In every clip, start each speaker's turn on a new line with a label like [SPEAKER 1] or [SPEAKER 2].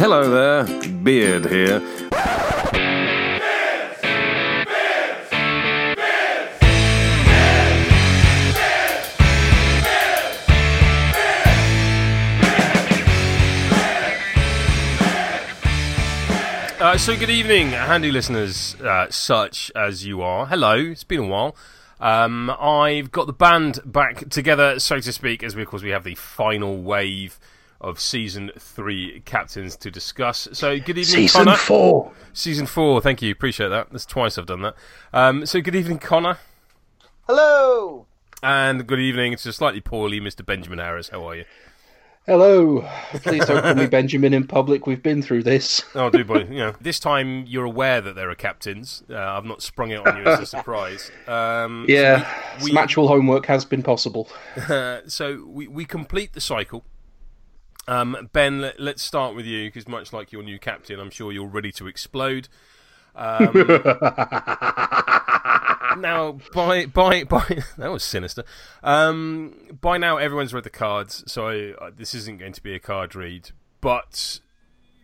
[SPEAKER 1] Hello there, Beard here.
[SPEAKER 2] Uh, so, good evening, handy listeners, uh, such as you are. Hello, it's been a while. Um, I've got the band back together, so to speak, as we, of course, we have the final wave of season three captains to discuss. So, good evening,
[SPEAKER 3] Season
[SPEAKER 2] Connor.
[SPEAKER 3] four.
[SPEAKER 2] Season four, thank you, appreciate that. That's twice I've done that. Um, so, good evening, Connor.
[SPEAKER 4] Hello.
[SPEAKER 2] And good evening, it's a slightly poorly, Mr. Benjamin Harris. How are you?
[SPEAKER 3] Hello. Please don't call me Benjamin in public. We've been through this.
[SPEAKER 2] Oh, do boy. You know, this time you're aware that there are captains. Uh, I've not sprung it on you as a surprise. Um,
[SPEAKER 3] Yeah,
[SPEAKER 2] we-
[SPEAKER 3] some actual homework has been possible.
[SPEAKER 2] Uh, so we, we complete the cycle. Um, ben, let, let's start with you because much like your new captain, I'm sure you're ready to explode. Um, now, by by by, that was sinister. Um, by now, everyone's read the cards, so I, uh, this isn't going to be a card read. But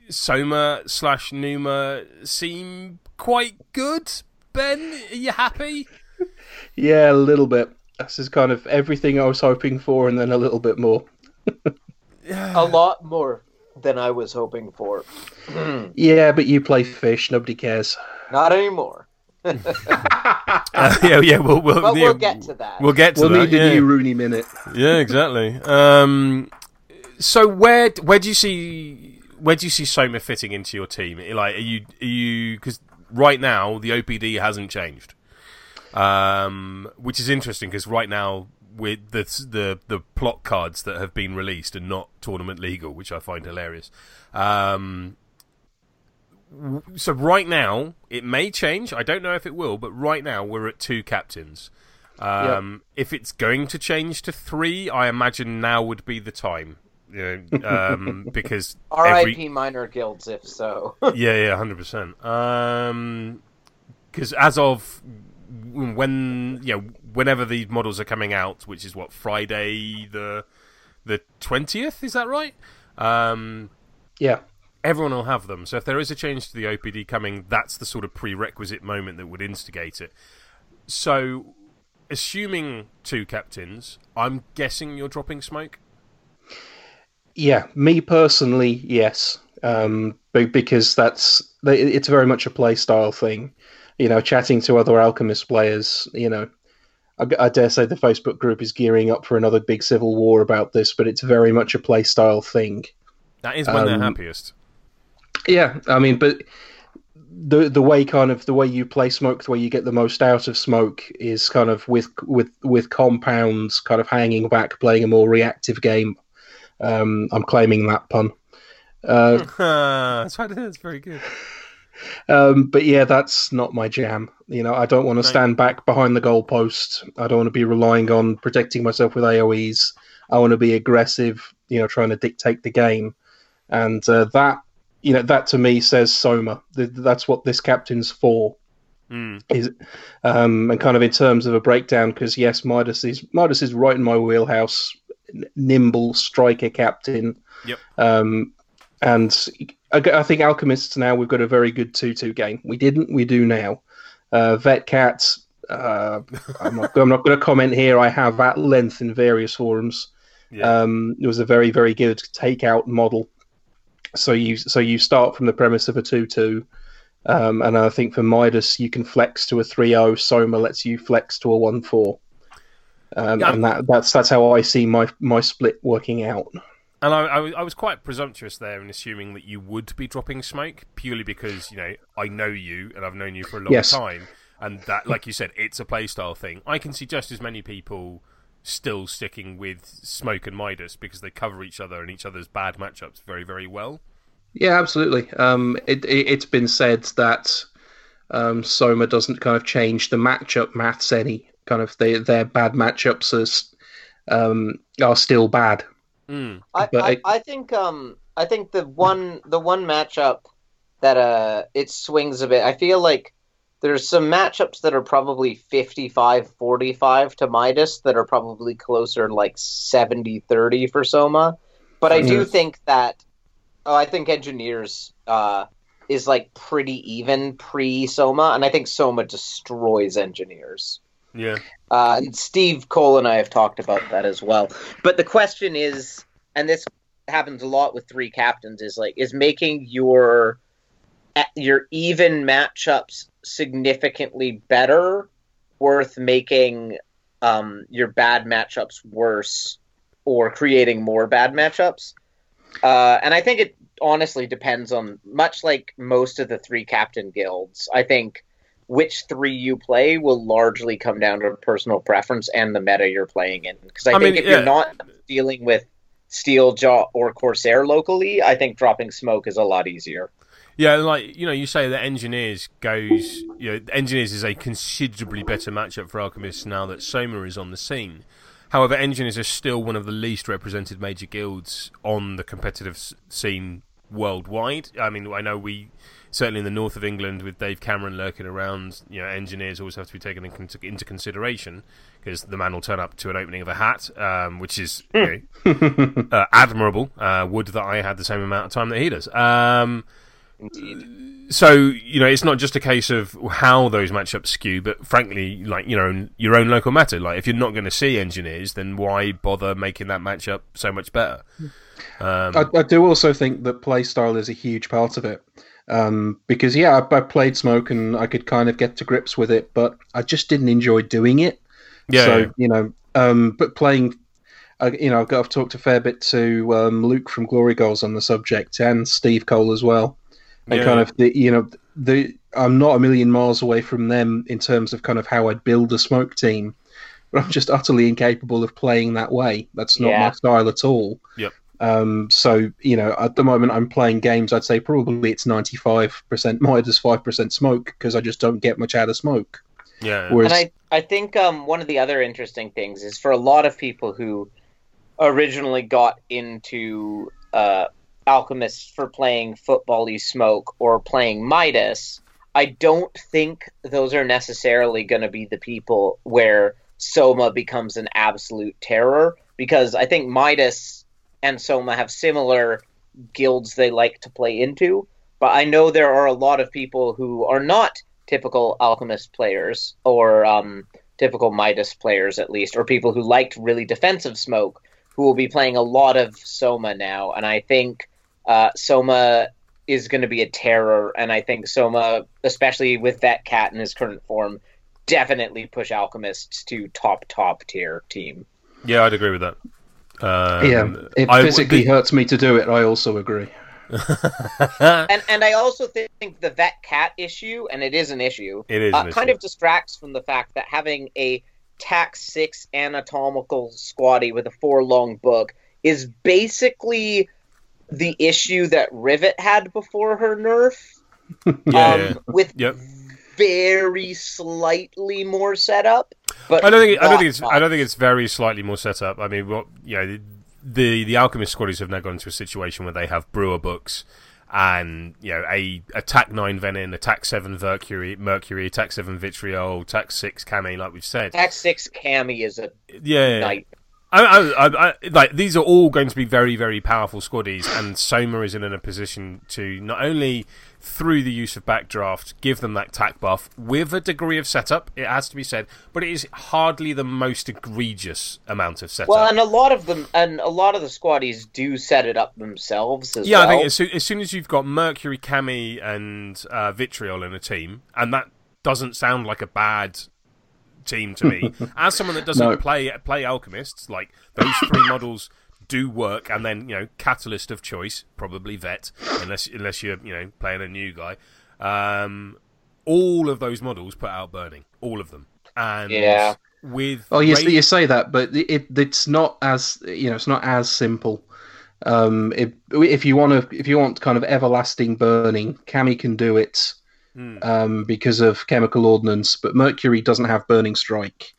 [SPEAKER 2] Soma slash Numa seem quite good. Ben, are you happy?
[SPEAKER 3] Yeah, a little bit. This is kind of everything I was hoping for, and then a little bit more.
[SPEAKER 4] A lot more than I was hoping for.
[SPEAKER 3] Yeah, but you play fish. Nobody cares.
[SPEAKER 4] Not anymore.
[SPEAKER 2] Uh, yeah, yeah, we'll, we'll,
[SPEAKER 4] But
[SPEAKER 2] yeah,
[SPEAKER 4] we'll get to that.
[SPEAKER 2] We'll get to
[SPEAKER 3] We'll
[SPEAKER 2] that.
[SPEAKER 3] need a
[SPEAKER 2] yeah.
[SPEAKER 3] new Rooney minute.
[SPEAKER 2] Yeah, exactly. Um, so where where do you see where do you see Soma fitting into your team? Like, are you are you because right now the OPD hasn't changed, um, which is interesting because right now with the the the plot cards that have been released and not tournament legal, which I find hilarious. Um, so right now it may change. I don't know if it will, but right now we're at two captains. Um, If it's going to change to three, I imagine now would be the time. You know, um, because
[SPEAKER 4] R.I.P.
[SPEAKER 2] every
[SPEAKER 4] minor guilds, if so.
[SPEAKER 2] yeah, yeah, hundred percent. Um, because as of when you know, whenever these models are coming out, which is what Friday the the twentieth, is that right? Um,
[SPEAKER 3] Yeah.
[SPEAKER 2] everyone will have them. So if there is a change to the OPD coming, that's the sort of prerequisite moment that would instigate it. So, assuming two captains, I'm guessing you're dropping smoke.
[SPEAKER 3] Yeah, me personally, yes. Um, be- because that's it's very much a play style thing. You know, chatting to other alchemist players. You know, I, I dare say the Facebook group is gearing up for another big civil war about this, but it's very much a play style thing.
[SPEAKER 2] That is when they're
[SPEAKER 3] Um,
[SPEAKER 2] happiest.
[SPEAKER 3] Yeah, I mean, but the the way kind of the way you play smoke, the way you get the most out of smoke is kind of with with with compounds, kind of hanging back, playing a more reactive game. Um, I'm claiming that pun. Uh,
[SPEAKER 2] that's right. That's very good.
[SPEAKER 3] Um, but yeah, that's not my jam. You know, I don't want to
[SPEAKER 2] No.
[SPEAKER 3] stand back behind the goalpost. I don't want to be relying on protecting myself with AOE's. I want to be aggressive. You know, trying to dictate the game, and uh, that you know that to me says Soma. That's what this captain's for.
[SPEAKER 2] Mm.
[SPEAKER 3] Is um, and kind of in terms of a breakdown, because yes, Midas is Midas is right in my wheelhouse. Nimble striker captain.
[SPEAKER 2] Yep.
[SPEAKER 3] Um, and I, I think Alchemists now we've got a very good two-two game. We didn't, we do now. Uh, Vet Cats. Uh, I'm not. I'm not going to comment here. I have at length in various forums.
[SPEAKER 2] Yeah.
[SPEAKER 3] Um, it was a very, very good takeout model. So you, so you start from the premise of a two-two, um, and I think for Midas you can flex to a 3-0. Soma lets you flex to a one-four, um,
[SPEAKER 2] Yeah.
[SPEAKER 3] and that, that's that's how I see my my split working out.
[SPEAKER 2] And I, I, was- I was quite presumptuous there in assuming that you would be dropping smoke purely because you know I know you and I've known you for a long
[SPEAKER 3] Yes.
[SPEAKER 2] time, and that, like you said, it's a playstyle thing. I can see just as many people still sticking with smoke and Midas because they cover each other and each other's bad matchups very, very well.
[SPEAKER 3] Yeah, absolutely. Um, it, it, it's been said that um, Soma doesn't kind of change the matchup maths any. Kind of they, their bad matchups is, um, are still bad.
[SPEAKER 2] Mm.
[SPEAKER 4] I,
[SPEAKER 3] But
[SPEAKER 4] I,
[SPEAKER 3] I-
[SPEAKER 4] I think um I think the one the one matchup that uh it swings a bit. I feel like there's some matchups that are probably 55-45 to Midas that are probably closer like 70-30 for Soma. But I do think that oh, I think engineers uh, is like pretty even pre Soma, and I think Soma destroys engineers.
[SPEAKER 2] Yeah.
[SPEAKER 4] Uh, and Steve Cole and I have talked about that as well. But the question is, and this happens a lot with three captains, is like is making your your even matchups significantly better worth making um, your bad matchups worse or creating more bad matchups. Uh, and I think it honestly depends on much like most of the three captain guilds. I think which three you play will largely come down to personal preference and the meta you're playing in. Because I,
[SPEAKER 2] I
[SPEAKER 4] think
[SPEAKER 2] mean,
[SPEAKER 4] if
[SPEAKER 2] yeah.
[SPEAKER 4] you're not dealing with Steeljaw or Corsair locally, I think dropping smoke is a lot easier.
[SPEAKER 2] Yeah, like you know, you say that engineers goes. You know, engineers is a considerably better matchup for alchemists now that Soma is on the scene. However, engineers are still one of the least represented major guilds on the competitive scene worldwide. I mean, I know we certainly in the north of England with Dave Cameron lurking around. You know, engineers always have to be taken in into consideration because the man will turn up to an opening of a hat, um, which is you know, uh, admirable. Uh, would that I had the same amount of time that he does. Um, so you know, it's not just a case of how those matchups skew, but frankly, like you know, your own local matter. Like if you're not going to see engineers, then why bother making that matchup so much better? Um,
[SPEAKER 3] I, I do also think that playstyle is a huge part of it. Um, because yeah, I, I played Smoke and I could kind of get to grips with it, but I just didn't enjoy doing it.
[SPEAKER 2] yeah,
[SPEAKER 3] so
[SPEAKER 2] yeah.
[SPEAKER 3] you know, um, but playing, uh, you know, I've, got, I've talked a fair bit to um, Luke from Glory Goals on the subject and Steve Cole as well, and
[SPEAKER 2] Yeah,
[SPEAKER 3] kind of the you know the I'm not a million miles away from them in terms of kind of how I'd build a Smoke team, but I'm just utterly incapable of playing that way. That's not
[SPEAKER 4] Yeah.
[SPEAKER 3] my style at all.
[SPEAKER 2] Yep.
[SPEAKER 3] Um, so you know, at the moment I'm playing games. I'd say probably it's 95% Midas, five percent Smoke because I just don't get much out of Smoke.
[SPEAKER 2] yeah.
[SPEAKER 3] Whereas,
[SPEAKER 4] And I, I think um, one of the other interesting things is for a lot of people who originally got into uh, Alchemists for playing football smoke or playing Midas, I don't think those are necessarily going to be the people where Soma becomes an absolute terror because I think Midas and Soma have similar guilds they like to play into. But I know there are a lot of people who are not typical alchemist players or um, typical Midas players, at least, or people who liked really defensive smoke, who will be playing a lot of Soma now. And I think uh, Soma is going to be a terror. And I think Soma, especially with that cat in his current form, definitely push alchemists to top top tier team.
[SPEAKER 2] yeah, I'd agree with that. Um,
[SPEAKER 3] yeah, it
[SPEAKER 2] I-
[SPEAKER 3] physically
[SPEAKER 2] the-
[SPEAKER 3] hurts me to do it. I also agree.
[SPEAKER 4] And and I also think the vet cat issue, and it is an issue,
[SPEAKER 2] It is
[SPEAKER 4] uh,
[SPEAKER 2] an
[SPEAKER 4] kind
[SPEAKER 2] issue.
[SPEAKER 4] of distracts from the fact that having a tax six anatomical squaddie with a four long book is basically the issue that Rivet had before her nerf,
[SPEAKER 2] yeah,
[SPEAKER 4] um,
[SPEAKER 2] yeah.
[SPEAKER 4] with
[SPEAKER 2] Yep.
[SPEAKER 4] Very slightly more setup. But
[SPEAKER 2] I don't think. I don't think it's. I don't think it's very slightly more set up. I mean, what you know, the the alchemist squaddies have now gone into a situation where they have brewer books and you know a attack nine venin, attack seven mercury, mercury, attack seven vitriol, attack six cami, like we've said.
[SPEAKER 4] tax six cami is a
[SPEAKER 2] Yeah,
[SPEAKER 4] night.
[SPEAKER 2] I, I, I, I, like these are all going to be very, very powerful squaddies, and Soma is in a position to not only through the use of backdraft give them that tack buff with a degree of setup. It has to be said, but it is hardly the most egregious amount of setup.
[SPEAKER 4] Well, and a lot of them, and a lot of the squaddies do set it up themselves as
[SPEAKER 2] yeah,
[SPEAKER 4] well.
[SPEAKER 2] I think as soon, as soon as you've got Mercury, Cami, and uh, Vitriol in a team, and that doesn't sound like a bad team to me. As someone that doesn't
[SPEAKER 3] No.
[SPEAKER 2] play play alchemists, like those three models do work, and then you know catalyst of choice, probably vet, unless unless you're you know playing a new guy. Um, all of those models put out burning, all of them, and
[SPEAKER 4] Yeah.
[SPEAKER 2] with
[SPEAKER 3] Oh, you,
[SPEAKER 2] Ra-
[SPEAKER 3] you say that, but it, it's not as you know, it's not as simple. Um, if if you want to, if you want kind of everlasting burning, Cami can do it
[SPEAKER 2] Hmm.
[SPEAKER 3] um, because of chemical ordnance, but Mercury doesn't have burning strike.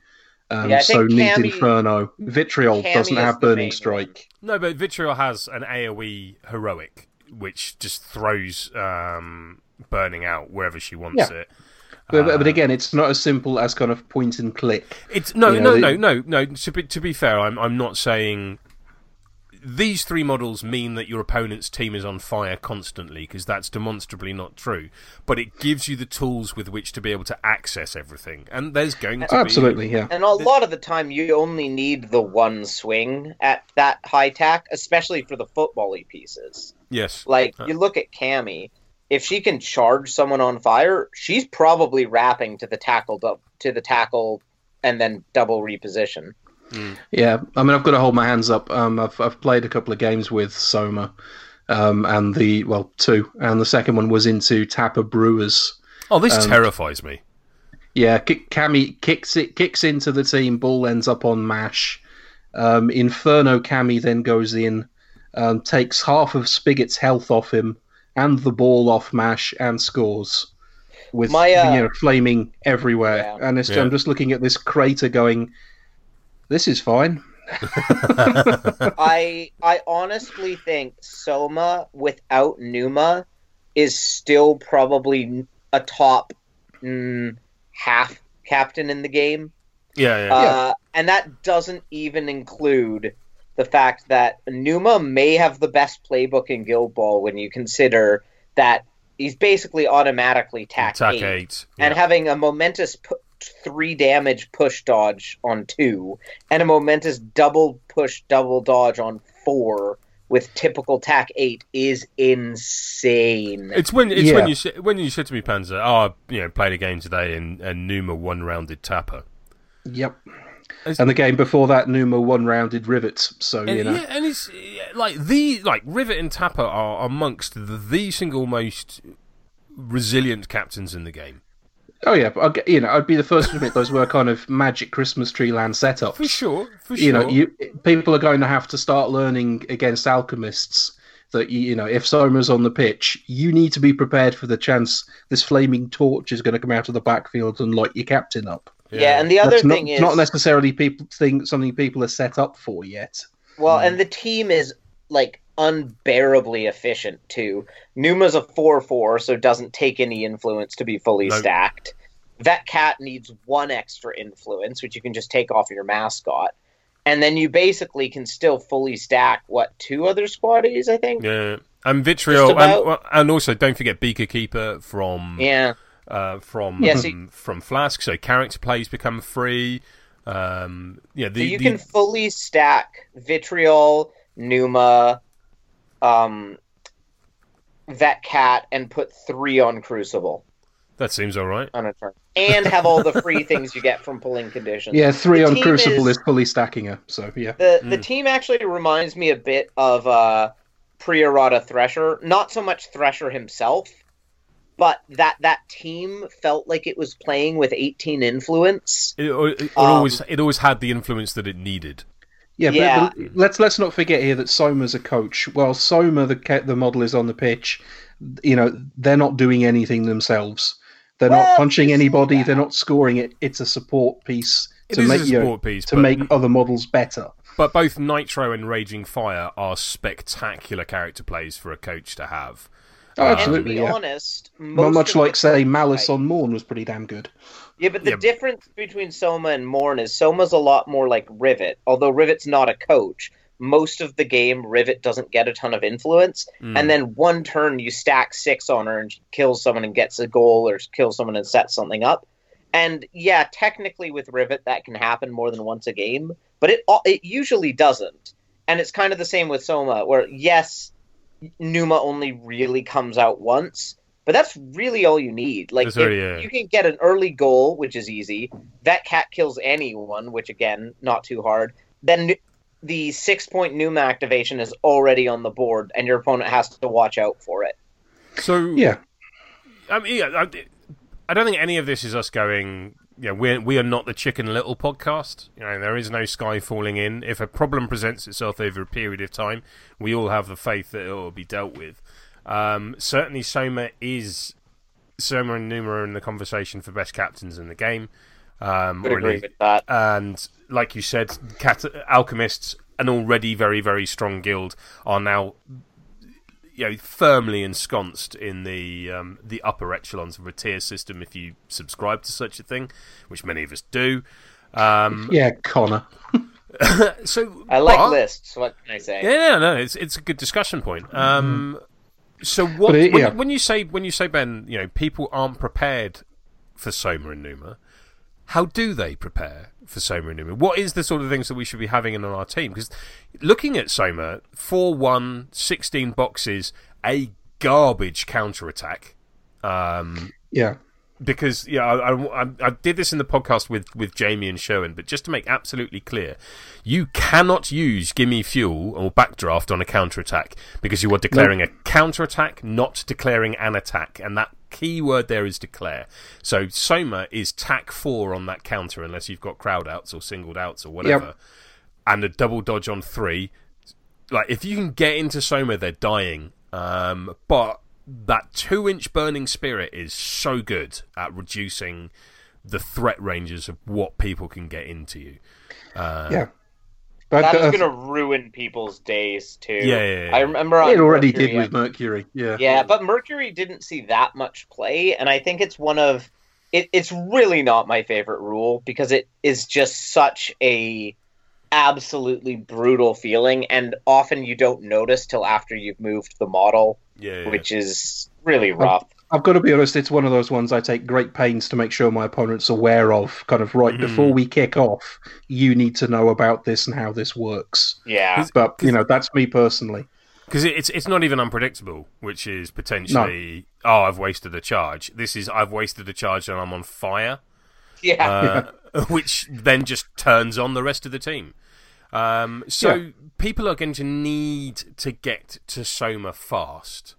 [SPEAKER 3] Um,
[SPEAKER 4] Yeah,
[SPEAKER 3] so
[SPEAKER 4] think
[SPEAKER 3] needs Inferno. Vitriol
[SPEAKER 4] Cami
[SPEAKER 3] doesn't have burning
[SPEAKER 4] main
[SPEAKER 3] strike.
[SPEAKER 2] No, but Vitriol has an AoE heroic, which just throws um, burning out wherever she wants
[SPEAKER 3] Yeah.
[SPEAKER 2] it.
[SPEAKER 3] But, but- but
[SPEAKER 2] Uh,
[SPEAKER 3] again, it's not as simple as kind of point and click.
[SPEAKER 2] it's no,
[SPEAKER 3] you
[SPEAKER 2] no,
[SPEAKER 3] know,
[SPEAKER 2] no,
[SPEAKER 3] they-
[SPEAKER 2] no, no. To be to be fair, I'm I'm not saying these three models mean that your opponent's team is on fire constantly because that's demonstrably not true. But it gives you the tools with which to be able to access everything, and there's going to be.
[SPEAKER 3] Absolutely, yeah.
[SPEAKER 4] And a lot of the time, you only need the one swing at that high tack, especially for the football-y pieces.
[SPEAKER 2] yes,
[SPEAKER 4] Like
[SPEAKER 2] Uh.
[SPEAKER 4] you look at Cammy, if she can charge someone on fire, she's probably wrapping to the tackle to the tackle and then double reposition.
[SPEAKER 3] Yeah, I mean, I've got to hold my hands up. Um, I've I've played a couple of games with Soma, um, and the well, two, and the second one was into Tapper Brewers.
[SPEAKER 2] Oh, this
[SPEAKER 3] Um,
[SPEAKER 2] terrifies me.
[SPEAKER 3] Yeah, kick, Cammy kicks it, kicks into the team. Ball ends up on Mash. Um, Inferno Cammy then goes in, um, takes half of Spigot's health off him and the ball off Mash and scores with
[SPEAKER 4] My, uh,
[SPEAKER 3] you know flaming everywhere.
[SPEAKER 4] Yeah.
[SPEAKER 3] And it's,
[SPEAKER 2] Yeah.
[SPEAKER 3] I'm just looking at this crater, going, "This is fine."
[SPEAKER 4] I I honestly think Soma without Numa is still probably a top mm, half captain in the game.
[SPEAKER 2] Yeah, yeah.
[SPEAKER 4] Uh, and that doesn't even include the fact that Numa may have the best playbook in Guild Ball when you consider that he's basically automatically tack,
[SPEAKER 2] Attack
[SPEAKER 4] eight,
[SPEAKER 2] eight.
[SPEAKER 4] and having a momentous pu- three damage push dodge on two and a momentous double push double dodge on four with typical tack eight is insane.
[SPEAKER 2] It's when it's
[SPEAKER 3] Yeah.
[SPEAKER 2] when you sa- when you said to me, Panzer, oh, I, you know, played a game today and, and Numa one rounded tapper.
[SPEAKER 3] Yep.
[SPEAKER 2] It's-
[SPEAKER 3] And the game before that, Numa one rounded rivets. So
[SPEAKER 2] And,
[SPEAKER 3] you know,
[SPEAKER 2] yeah, and it's like the like Rivet and Tapper are amongst the, the single most resilient captains in the game
[SPEAKER 3] oh yeah, but I'll, you know, I'd be the first to admit those were kind of magic Christmas tree land setups.
[SPEAKER 2] for sure. For
[SPEAKER 3] you
[SPEAKER 2] sure,
[SPEAKER 3] know, you people are going to have to start learning against alchemists that you, you know, if Soma's on the pitch, you need to be prepared for the chance this flaming torch is going to come out of the backfield and light your captain up.
[SPEAKER 4] yeah. and the other
[SPEAKER 3] That's not,
[SPEAKER 4] thing is
[SPEAKER 3] not necessarily people think something people are set up for yet.
[SPEAKER 4] Well, and mm. the team is like unbearably efficient too. Numa's a four four, so it doesn't take any influence to be fully
[SPEAKER 2] No.
[SPEAKER 4] stacked. That cat needs one extra influence, which you can just take off your mascot. And then you basically can still fully stack what two other squaddies, I think.
[SPEAKER 2] yeah. And Vitriol, and, and also don't forget Beaker Keeper from
[SPEAKER 4] Yeah.
[SPEAKER 2] uh, from
[SPEAKER 4] Yeah, so-
[SPEAKER 2] from Flask. So character plays become free. Um, yeah, the,
[SPEAKER 4] So you
[SPEAKER 2] the-
[SPEAKER 4] can fully stack Vitriol, Numa, um, Vet Cat, and put three on Crucible
[SPEAKER 2] that seems all right.
[SPEAKER 4] on a turn, and have all the free things you get from pulling conditions.
[SPEAKER 3] Yeah, three
[SPEAKER 4] The
[SPEAKER 3] on Crucible
[SPEAKER 4] is-
[SPEAKER 3] is... fully stacking her. So yeah,
[SPEAKER 4] The
[SPEAKER 2] Hmm.
[SPEAKER 4] the team actually reminds me a bit of uh, pre-errata Thresher. Not so much Thresher himself, but that that team felt like it was playing with 18 influence.
[SPEAKER 2] It, it, it
[SPEAKER 4] Um,
[SPEAKER 2] always it always had the influence that it needed.
[SPEAKER 3] Yeah,
[SPEAKER 4] Yeah.
[SPEAKER 3] But, but let's let's not forget here that Soma's a coach. Well, Soma, the the model, is on the pitch. You know, they're not doing anything themselves. They're
[SPEAKER 4] Well,
[SPEAKER 3] not punching anybody.
[SPEAKER 4] that.
[SPEAKER 3] They're not scoring it. It's a support piece
[SPEAKER 2] It
[SPEAKER 3] to make
[SPEAKER 2] a
[SPEAKER 3] you know,
[SPEAKER 2] support piece,
[SPEAKER 3] to
[SPEAKER 2] but-
[SPEAKER 3] make other models better.
[SPEAKER 2] But both Nitro and Raging Fire are spectacular character plays for a coach to have.
[SPEAKER 3] Oh,
[SPEAKER 2] Um,
[SPEAKER 4] to
[SPEAKER 3] absolutely,
[SPEAKER 4] be
[SPEAKER 3] yeah.
[SPEAKER 4] honest, most
[SPEAKER 3] much
[SPEAKER 4] of
[SPEAKER 3] like say Malice
[SPEAKER 4] Right.
[SPEAKER 3] on Morn was pretty damn good.
[SPEAKER 4] Yeah, but the
[SPEAKER 2] Yeah.
[SPEAKER 4] difference between Soma and Morn is Soma's a lot more like Rivet. Although Rivet's not a coach, most of the game Rivet doesn't get a ton of influence.
[SPEAKER 2] Mm.
[SPEAKER 4] And then one turn you stack six on her and she kills someone and gets a goal or kills someone and sets something up. And yeah, technically with Rivet that can happen more than once a game, but it it usually doesn't. And it's kind of the same with Soma, where yes, Numa only really comes out once, but that's really all you need. Like
[SPEAKER 2] That's
[SPEAKER 4] if
[SPEAKER 2] really, yeah.
[SPEAKER 4] you can get an early goal, which is easy. That cat kills anyone, which again, not too hard. Then the six point Numa activation is already on the board, and your opponent has to watch out for it.
[SPEAKER 2] So
[SPEAKER 3] Yeah,
[SPEAKER 2] I mean, yeah, I, I don't think any of this is us going. Yeah, we're we are not the Chicken Little podcast. You know, there is no sky falling in. If a problem presents itself over a period of time, we all have the faith that it will be dealt with. Um, certainly, Soma is Soma and Numa are in the conversation for best captains in the game. Um,
[SPEAKER 4] Would
[SPEAKER 2] or at
[SPEAKER 4] agree with that.
[SPEAKER 2] and like you said, cat- alchemists, an already very very strong guild, are now you know firmly ensconced in the um, the upper echelons of a tier system. If you subscribe to such a thing, which many of us do. Um,
[SPEAKER 3] yeah, Connor.
[SPEAKER 2] so
[SPEAKER 4] I like
[SPEAKER 2] but-
[SPEAKER 4] lists. What can I say?
[SPEAKER 2] Yeah, no, no, it's it's a good discussion point. Um, so what
[SPEAKER 3] it-
[SPEAKER 2] when,
[SPEAKER 3] yeah.
[SPEAKER 2] when you say when you say Ben, you know, people aren't prepared for Soma and Numa. How do they prepare for Soma and Numa? What is the sort of things that we should be having in on our team? Because looking at Soma, 4-1, 16 boxes, a garbage counter attack. Um,
[SPEAKER 3] Yeah.
[SPEAKER 2] Because yeah, I, I, I- did this in the podcast with, with Jamie and Sherwin, but just to make absolutely clear, you cannot use gimme fuel or backdraft on a counter attack because you are declaring a counter attack, not declaring an attack, and that key word there is declare. So Soma is tack four on that counter unless you've got crowd outs or singled outs or whatever, and a double dodge on three. Like if you can get into Soma, they're dying. Um, but that two inch burning spirit is so good at reducing the threat ranges of what people can get into you. Uh,
[SPEAKER 3] Yeah. But
[SPEAKER 4] That
[SPEAKER 3] uh,
[SPEAKER 4] is going to ruin people's days too.
[SPEAKER 2] Yeah, yeah, yeah.
[SPEAKER 4] I remember on
[SPEAKER 3] it already
[SPEAKER 4] Mercury,
[SPEAKER 3] did with Mercury. Yeah.
[SPEAKER 4] Yeah, but Mercury didn't see that much play, and I think it's one of it, it's really not my favorite rule because it is just such a absolutely brutal feeling, and often you don't notice till after you've moved the model,
[SPEAKER 2] yeah, yeah.
[SPEAKER 4] which is really rough.
[SPEAKER 3] I've got to be honest, it's one of those ones I take great pains to make sure my opponent's aware of. Kind of right
[SPEAKER 2] Mhm.
[SPEAKER 3] before we kick off, you need to know about this and how this works.
[SPEAKER 4] Yeah,
[SPEAKER 3] But, you know, that's me personally.
[SPEAKER 2] because it's it's not even unpredictable, which is potentially oh I've wasted a charge. This is I've wasted a charge and I'm on fire,
[SPEAKER 4] yeah.
[SPEAKER 2] uh, which then just turns on the rest of the team. Um, so
[SPEAKER 3] Yeah.
[SPEAKER 2] people are going to need to get to Soma fast.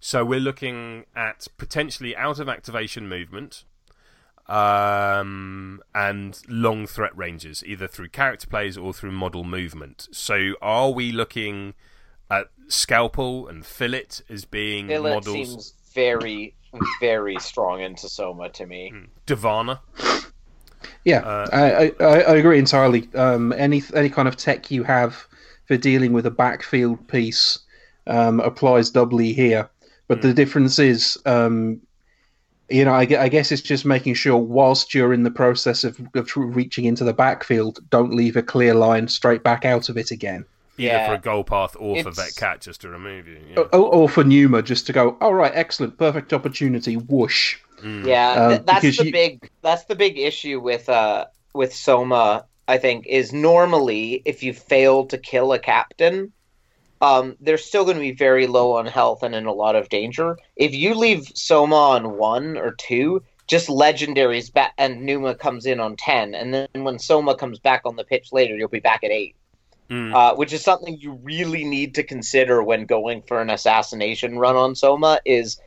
[SPEAKER 2] So we're looking at potentially out of activation movement um, and long threat ranges, either through character plays or through model movement. So are we looking at Scalpel and Fillet as being
[SPEAKER 4] Billet
[SPEAKER 2] models?
[SPEAKER 4] seems very, very strong into Soma to me.
[SPEAKER 2] Divana?
[SPEAKER 3] Yeah,
[SPEAKER 2] Uh,
[SPEAKER 3] I, I, I agree entirely. Um, any any kind of tech you have for dealing with a backfield piece um, applies doubly here. But
[SPEAKER 2] Hmm.
[SPEAKER 3] the difference is, um, you know, I, I guess it's just making sure whilst you're in the process of, of reaching into the backfield, don't leave a clear line straight back out of it again.
[SPEAKER 2] Either
[SPEAKER 4] Yeah.
[SPEAKER 2] for a goal path or for
[SPEAKER 4] It's-
[SPEAKER 2] Vet Cat just to remove you. Yeah.
[SPEAKER 3] Or, or for Numa just to go, all right, excellent, perfect opportunity, whoosh.
[SPEAKER 2] Mm.
[SPEAKER 4] Yeah,
[SPEAKER 3] Um,
[SPEAKER 4] th- that's
[SPEAKER 3] because
[SPEAKER 4] the
[SPEAKER 3] you-
[SPEAKER 4] big that's the big issue with uh with Soma. I think is normally if you fail to kill a captain, um, they're still going to be very low on health and in a lot of danger. If you leave Soma on one or two, just legendaries ba- and Numa comes in on ten, and then when Soma comes back on the pitch later, you'll be back at eight.
[SPEAKER 2] Mm.
[SPEAKER 4] Uh, which is something you really need to consider when going for an assassination run on Soma is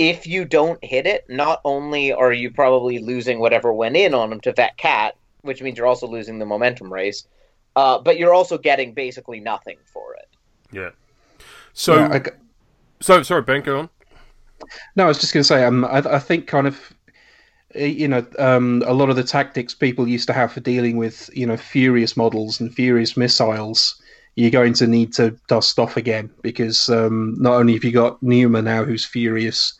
[SPEAKER 4] if you don't hit it, not only are you probably losing whatever went in on him to Vet Cat, which means you're also losing the momentum race, uh, but you're also getting basically nothing for it.
[SPEAKER 2] Yeah. So,
[SPEAKER 3] Yeah, I,
[SPEAKER 2] so sorry, Ben, go on.
[SPEAKER 3] No, I was just going to say, um, I, I think kind of, uh, you know, um, a lot of the tactics people used to have for dealing with, you know, furious models and furious missiles, you're going to need to dust off again because um, not only have you got Numa now who's furious,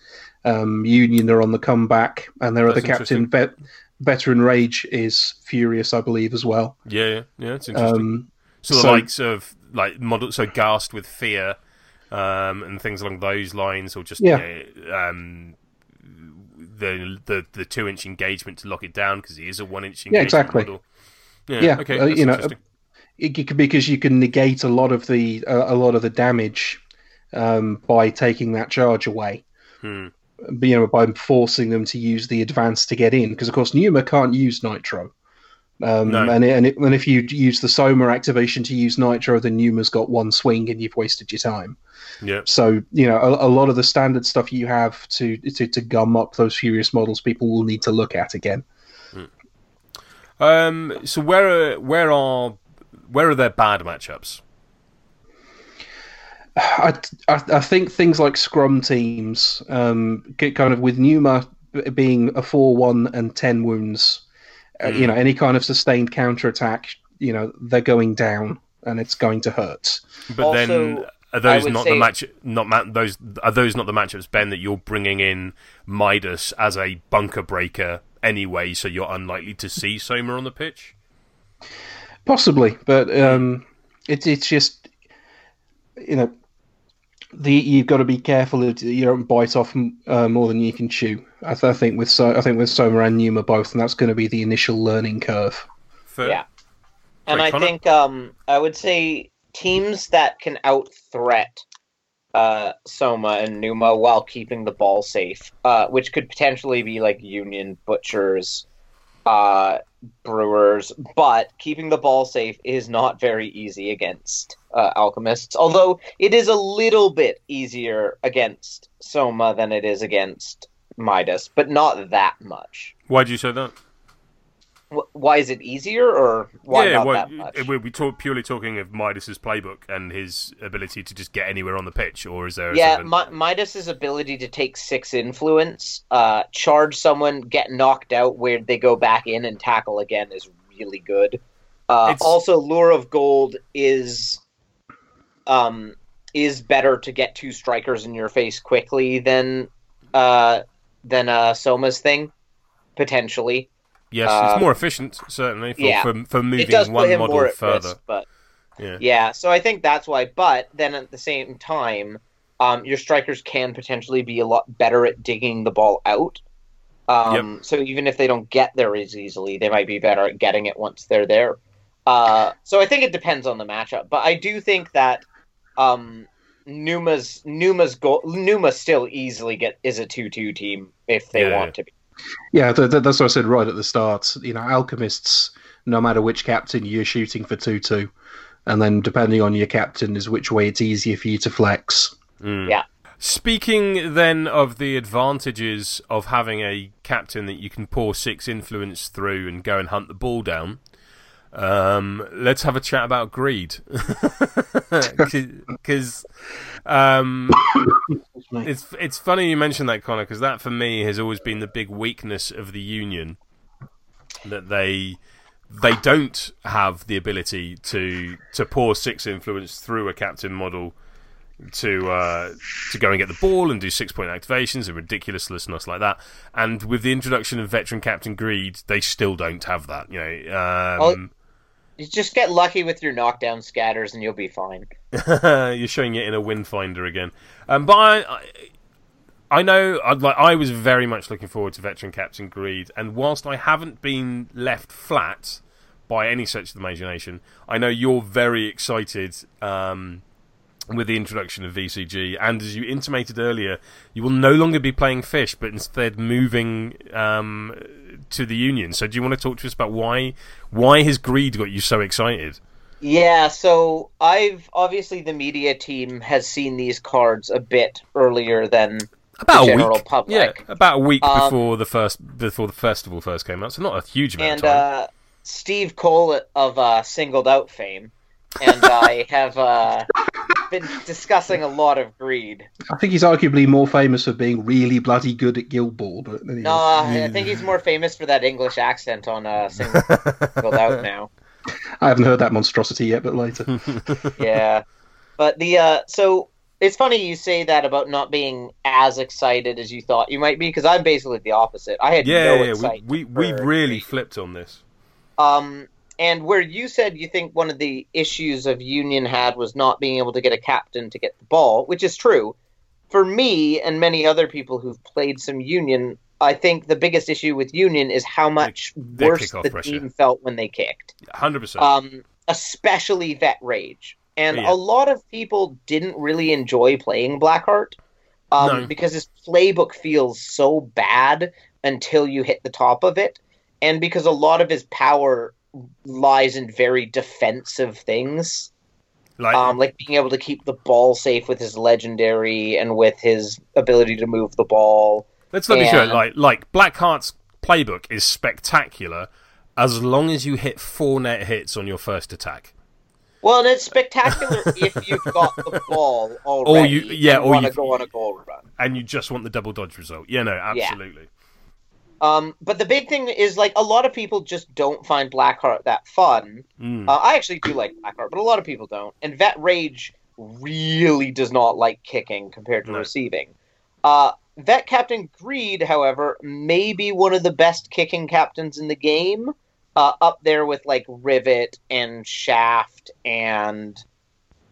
[SPEAKER 3] um, Union are on the comeback, and their other
[SPEAKER 2] That's
[SPEAKER 3] captain, Vet- Veteran Rage, is furious, I believe, as well.
[SPEAKER 2] Yeah, yeah, yeah. It's interesting.
[SPEAKER 3] Um,
[SPEAKER 2] so the
[SPEAKER 3] so-
[SPEAKER 2] likes of like model, so Ghast with fear, um, and things along those lines, or just
[SPEAKER 3] Yeah.
[SPEAKER 2] you know, um, the the the two inch engagement to lock it down because he is a one inch engagement
[SPEAKER 3] exactly.
[SPEAKER 2] model. Yeah,
[SPEAKER 3] Yeah,
[SPEAKER 2] okay,
[SPEAKER 3] uh, you know,
[SPEAKER 2] interesting.
[SPEAKER 3] it, because you can negate a lot of the uh, a lot of the damage um, by taking that charge away.
[SPEAKER 2] Hmm.
[SPEAKER 3] You know, by forcing them to use the advance to get in, because of course Numa can't use Nitro. Um,
[SPEAKER 2] No.
[SPEAKER 3] and and, it, and if you use the Soma activation to use Nitro, then Numa's got one swing and you've wasted your time.
[SPEAKER 2] Yeah,
[SPEAKER 3] So you know, a, a lot of the standard stuff you have to, to to gum up those furious models, people will need to look at again.
[SPEAKER 2] Um, so where are where are where are their bad matchups?
[SPEAKER 3] I, I, I think things like scrum teams, um, get kind of with Numa being a 4 1 and 10 wounds, uh, you know, any kind of sustained counter attack, you know, they're going down and it's going to hurt.
[SPEAKER 2] But then are those not
[SPEAKER 4] say-
[SPEAKER 2] the match? Not ma- those are those not the matchups, Ben? That you're bringing in Midas as a bunker breaker anyway, so you're unlikely to see Soma on the pitch.
[SPEAKER 3] Possibly, but um, it's it's just you know the you've got to be careful that you don't bite off uh, more than you can chew. I, th- I think with so I think with Soma and Numa both, and that's going to be the initial learning curve.
[SPEAKER 2] Fair.
[SPEAKER 4] Yeah. And
[SPEAKER 2] Sorry,
[SPEAKER 4] I
[SPEAKER 2] Connor?
[SPEAKER 4] think um, I would say teams that can out threat uh, Soma and Numa while keeping the ball safe, uh, which could potentially be like Union Butchers, uh, Brewers, but keeping the ball safe is not very easy against uh, Alchemists. Although it is a little bit easier against Soma than it is against Midas, but not that much.
[SPEAKER 2] Why do you say that?
[SPEAKER 4] Wh- Why is it easier, or why
[SPEAKER 2] yeah,
[SPEAKER 4] not
[SPEAKER 2] well,
[SPEAKER 4] that much?
[SPEAKER 2] we we talk purely talking of Midas's playbook and his ability to just get anywhere on the pitch, or is there?
[SPEAKER 4] Yeah,
[SPEAKER 2] sort of a-
[SPEAKER 4] Mi- Midas's ability to take six influence, uh, charge someone, get knocked out, where they go back in and tackle again is really good. Uh, Also, lure of gold is um, is better to get two strikers in your face quickly than uh, than uh, Soma's thing potentially.
[SPEAKER 2] Yes,
[SPEAKER 4] uh,
[SPEAKER 2] it's more efficient certainly for
[SPEAKER 4] yeah.
[SPEAKER 2] for, for moving one model further.
[SPEAKER 4] risk, but
[SPEAKER 2] Yeah.
[SPEAKER 4] Yeah, so I think that's why. But then at the same time, um, your strikers can potentially be a lot better at digging the ball out. Um, So even if they don't get there as easily, they might be better at getting it once they're there. Uh, so I think it depends on the matchup. But I do think that um, Numa's Numa's goal Numa still easily get is a two two team if they
[SPEAKER 2] Yeah.
[SPEAKER 4] want to be.
[SPEAKER 3] Yeah, th- th- that's what I said right at the start. You know, alchemists, no matter which captain you're shooting for two two, and then depending on your captain is which way it's easier for you to flex.
[SPEAKER 2] Mm.
[SPEAKER 4] Yeah.
[SPEAKER 2] Speaking then of the advantages of having a captain that you can pour six influence through and go and hunt the ball down, um, let's have a chat about greed. Because um, it's it's funny you mentioned that, Connor, because that for me has always been the big weakness of the Union that they they don't have the ability to to pour six influence through a captain model to uh, to go and get the ball and do six point activations and ridiculousness like that. And with the introduction of veteran captain greed, they still don't have that. You know, um,
[SPEAKER 4] You just get lucky with your knockdown scatters and you'll be fine.
[SPEAKER 2] you're showing it in a wind finder again. Um, but I, I, I know, I'd like, I was very much looking forward to veteran captain greed, and whilst I haven't been left flat by any such imagination, I know you're very excited. Um, with the introduction of VCG, and as you intimated earlier, you will no longer be playing fish, but instead moving um, to the Union. So, do you want to talk to us about why why has greed got you so excited?
[SPEAKER 4] Yeah, so I've obviously the media team has seen these cards a bit earlier than
[SPEAKER 2] About
[SPEAKER 4] the
[SPEAKER 2] a
[SPEAKER 4] general
[SPEAKER 2] week,
[SPEAKER 4] public.
[SPEAKER 2] yeah, about a week
[SPEAKER 4] Um,
[SPEAKER 2] before the first before the festival first came out. So, not a huge amount
[SPEAKER 4] and
[SPEAKER 2] of time.
[SPEAKER 4] uh, Steve Cole of uh, Singled Out fame, and I have uh, been discussing a lot of greed.
[SPEAKER 3] I think he's arguably more famous for being really bloody good at Guild Ball, but anyway.
[SPEAKER 4] No, I think he's more famous for that English accent on uh, Singled Out now.
[SPEAKER 3] I haven't heard that monstrosity yet, but later.
[SPEAKER 4] yeah. But the uh so it's funny you say that about not being as excited as you thought you might be because I'm basically the opposite. I had
[SPEAKER 2] yeah,
[SPEAKER 4] no
[SPEAKER 2] yeah, we
[SPEAKER 4] excitement.
[SPEAKER 2] we, we
[SPEAKER 4] for
[SPEAKER 2] really
[SPEAKER 4] Greed.
[SPEAKER 2] flipped on this.
[SPEAKER 4] um and where you said you think one of the issues of Union had was not being able to get a captain to get the ball, which is true. For me and many other people who've played some Union, I think the biggest issue with Union is how much
[SPEAKER 2] their
[SPEAKER 4] worse the
[SPEAKER 2] pressure.
[SPEAKER 4] team felt when they kicked.
[SPEAKER 2] Hundred percent.
[SPEAKER 4] um, especially Vet Rage. And
[SPEAKER 2] Yeah.
[SPEAKER 4] a lot of people didn't really enjoy playing Blackheart um,
[SPEAKER 2] No.
[SPEAKER 4] because his playbook feels so bad until you hit the top of it, and because a lot of his power lies in very defensive things,
[SPEAKER 2] Like,
[SPEAKER 4] um, like being able to keep the ball safe with his legendary and with his ability to move the ball.
[SPEAKER 2] let's let me show it. Like, like Blackheart's playbook is spectacular as long as you hit four net hits on your first attack.
[SPEAKER 4] Well, and it's spectacular if you've got the ball
[SPEAKER 2] Or
[SPEAKER 4] already.
[SPEAKER 2] you- yeah,
[SPEAKER 4] and
[SPEAKER 2] or
[SPEAKER 4] want to go on a goal run.
[SPEAKER 2] and you just want the double dodge result. Yeah, no, absolutely.
[SPEAKER 4] Um, but the big thing is like a lot of people just don't find Blackheart that fun.
[SPEAKER 2] Mm.
[SPEAKER 4] Uh, I actually do like Blackheart, but a lot of people don't. And Vet Rage really does not like kicking compared to
[SPEAKER 2] No.
[SPEAKER 4] receiving. Uh, Vet Captain Greed, however, may be one of the best kicking captains in the game. uh, up there with like Rivet and Shaft and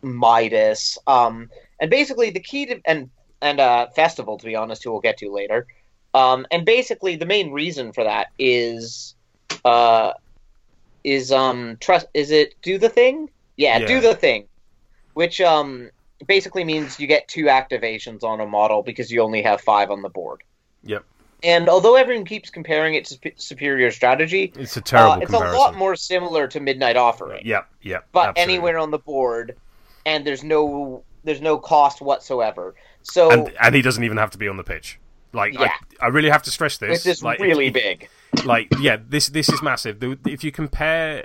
[SPEAKER 4] Midas. Um, and basically the key to and and uh, Festival, to be honest, who we'll get to later. Um, and basically the main reason for that is uh, is um trust is it do the thing? Yeah,
[SPEAKER 2] Yeah.
[SPEAKER 4] do the thing, which um basically means you get two activations on a model because you only have five on the board.
[SPEAKER 2] Yep.
[SPEAKER 4] And although everyone keeps comparing it to Superior Strategy,
[SPEAKER 2] It's a terrible
[SPEAKER 4] uh, it's
[SPEAKER 2] comparison.
[SPEAKER 4] a lot more similar to Midnight Offering,
[SPEAKER 2] Yep, yep.
[SPEAKER 4] but
[SPEAKER 2] absolutely.
[SPEAKER 4] anywhere on the board, and there's no there's no cost whatsoever. So
[SPEAKER 2] and and he doesn't even have to be on the pitch. Like
[SPEAKER 4] Yeah.
[SPEAKER 2] I, I really have to stress this.
[SPEAKER 4] this is
[SPEAKER 2] like,
[SPEAKER 4] really big.
[SPEAKER 2] like yeah, this this is massive. The- If you compare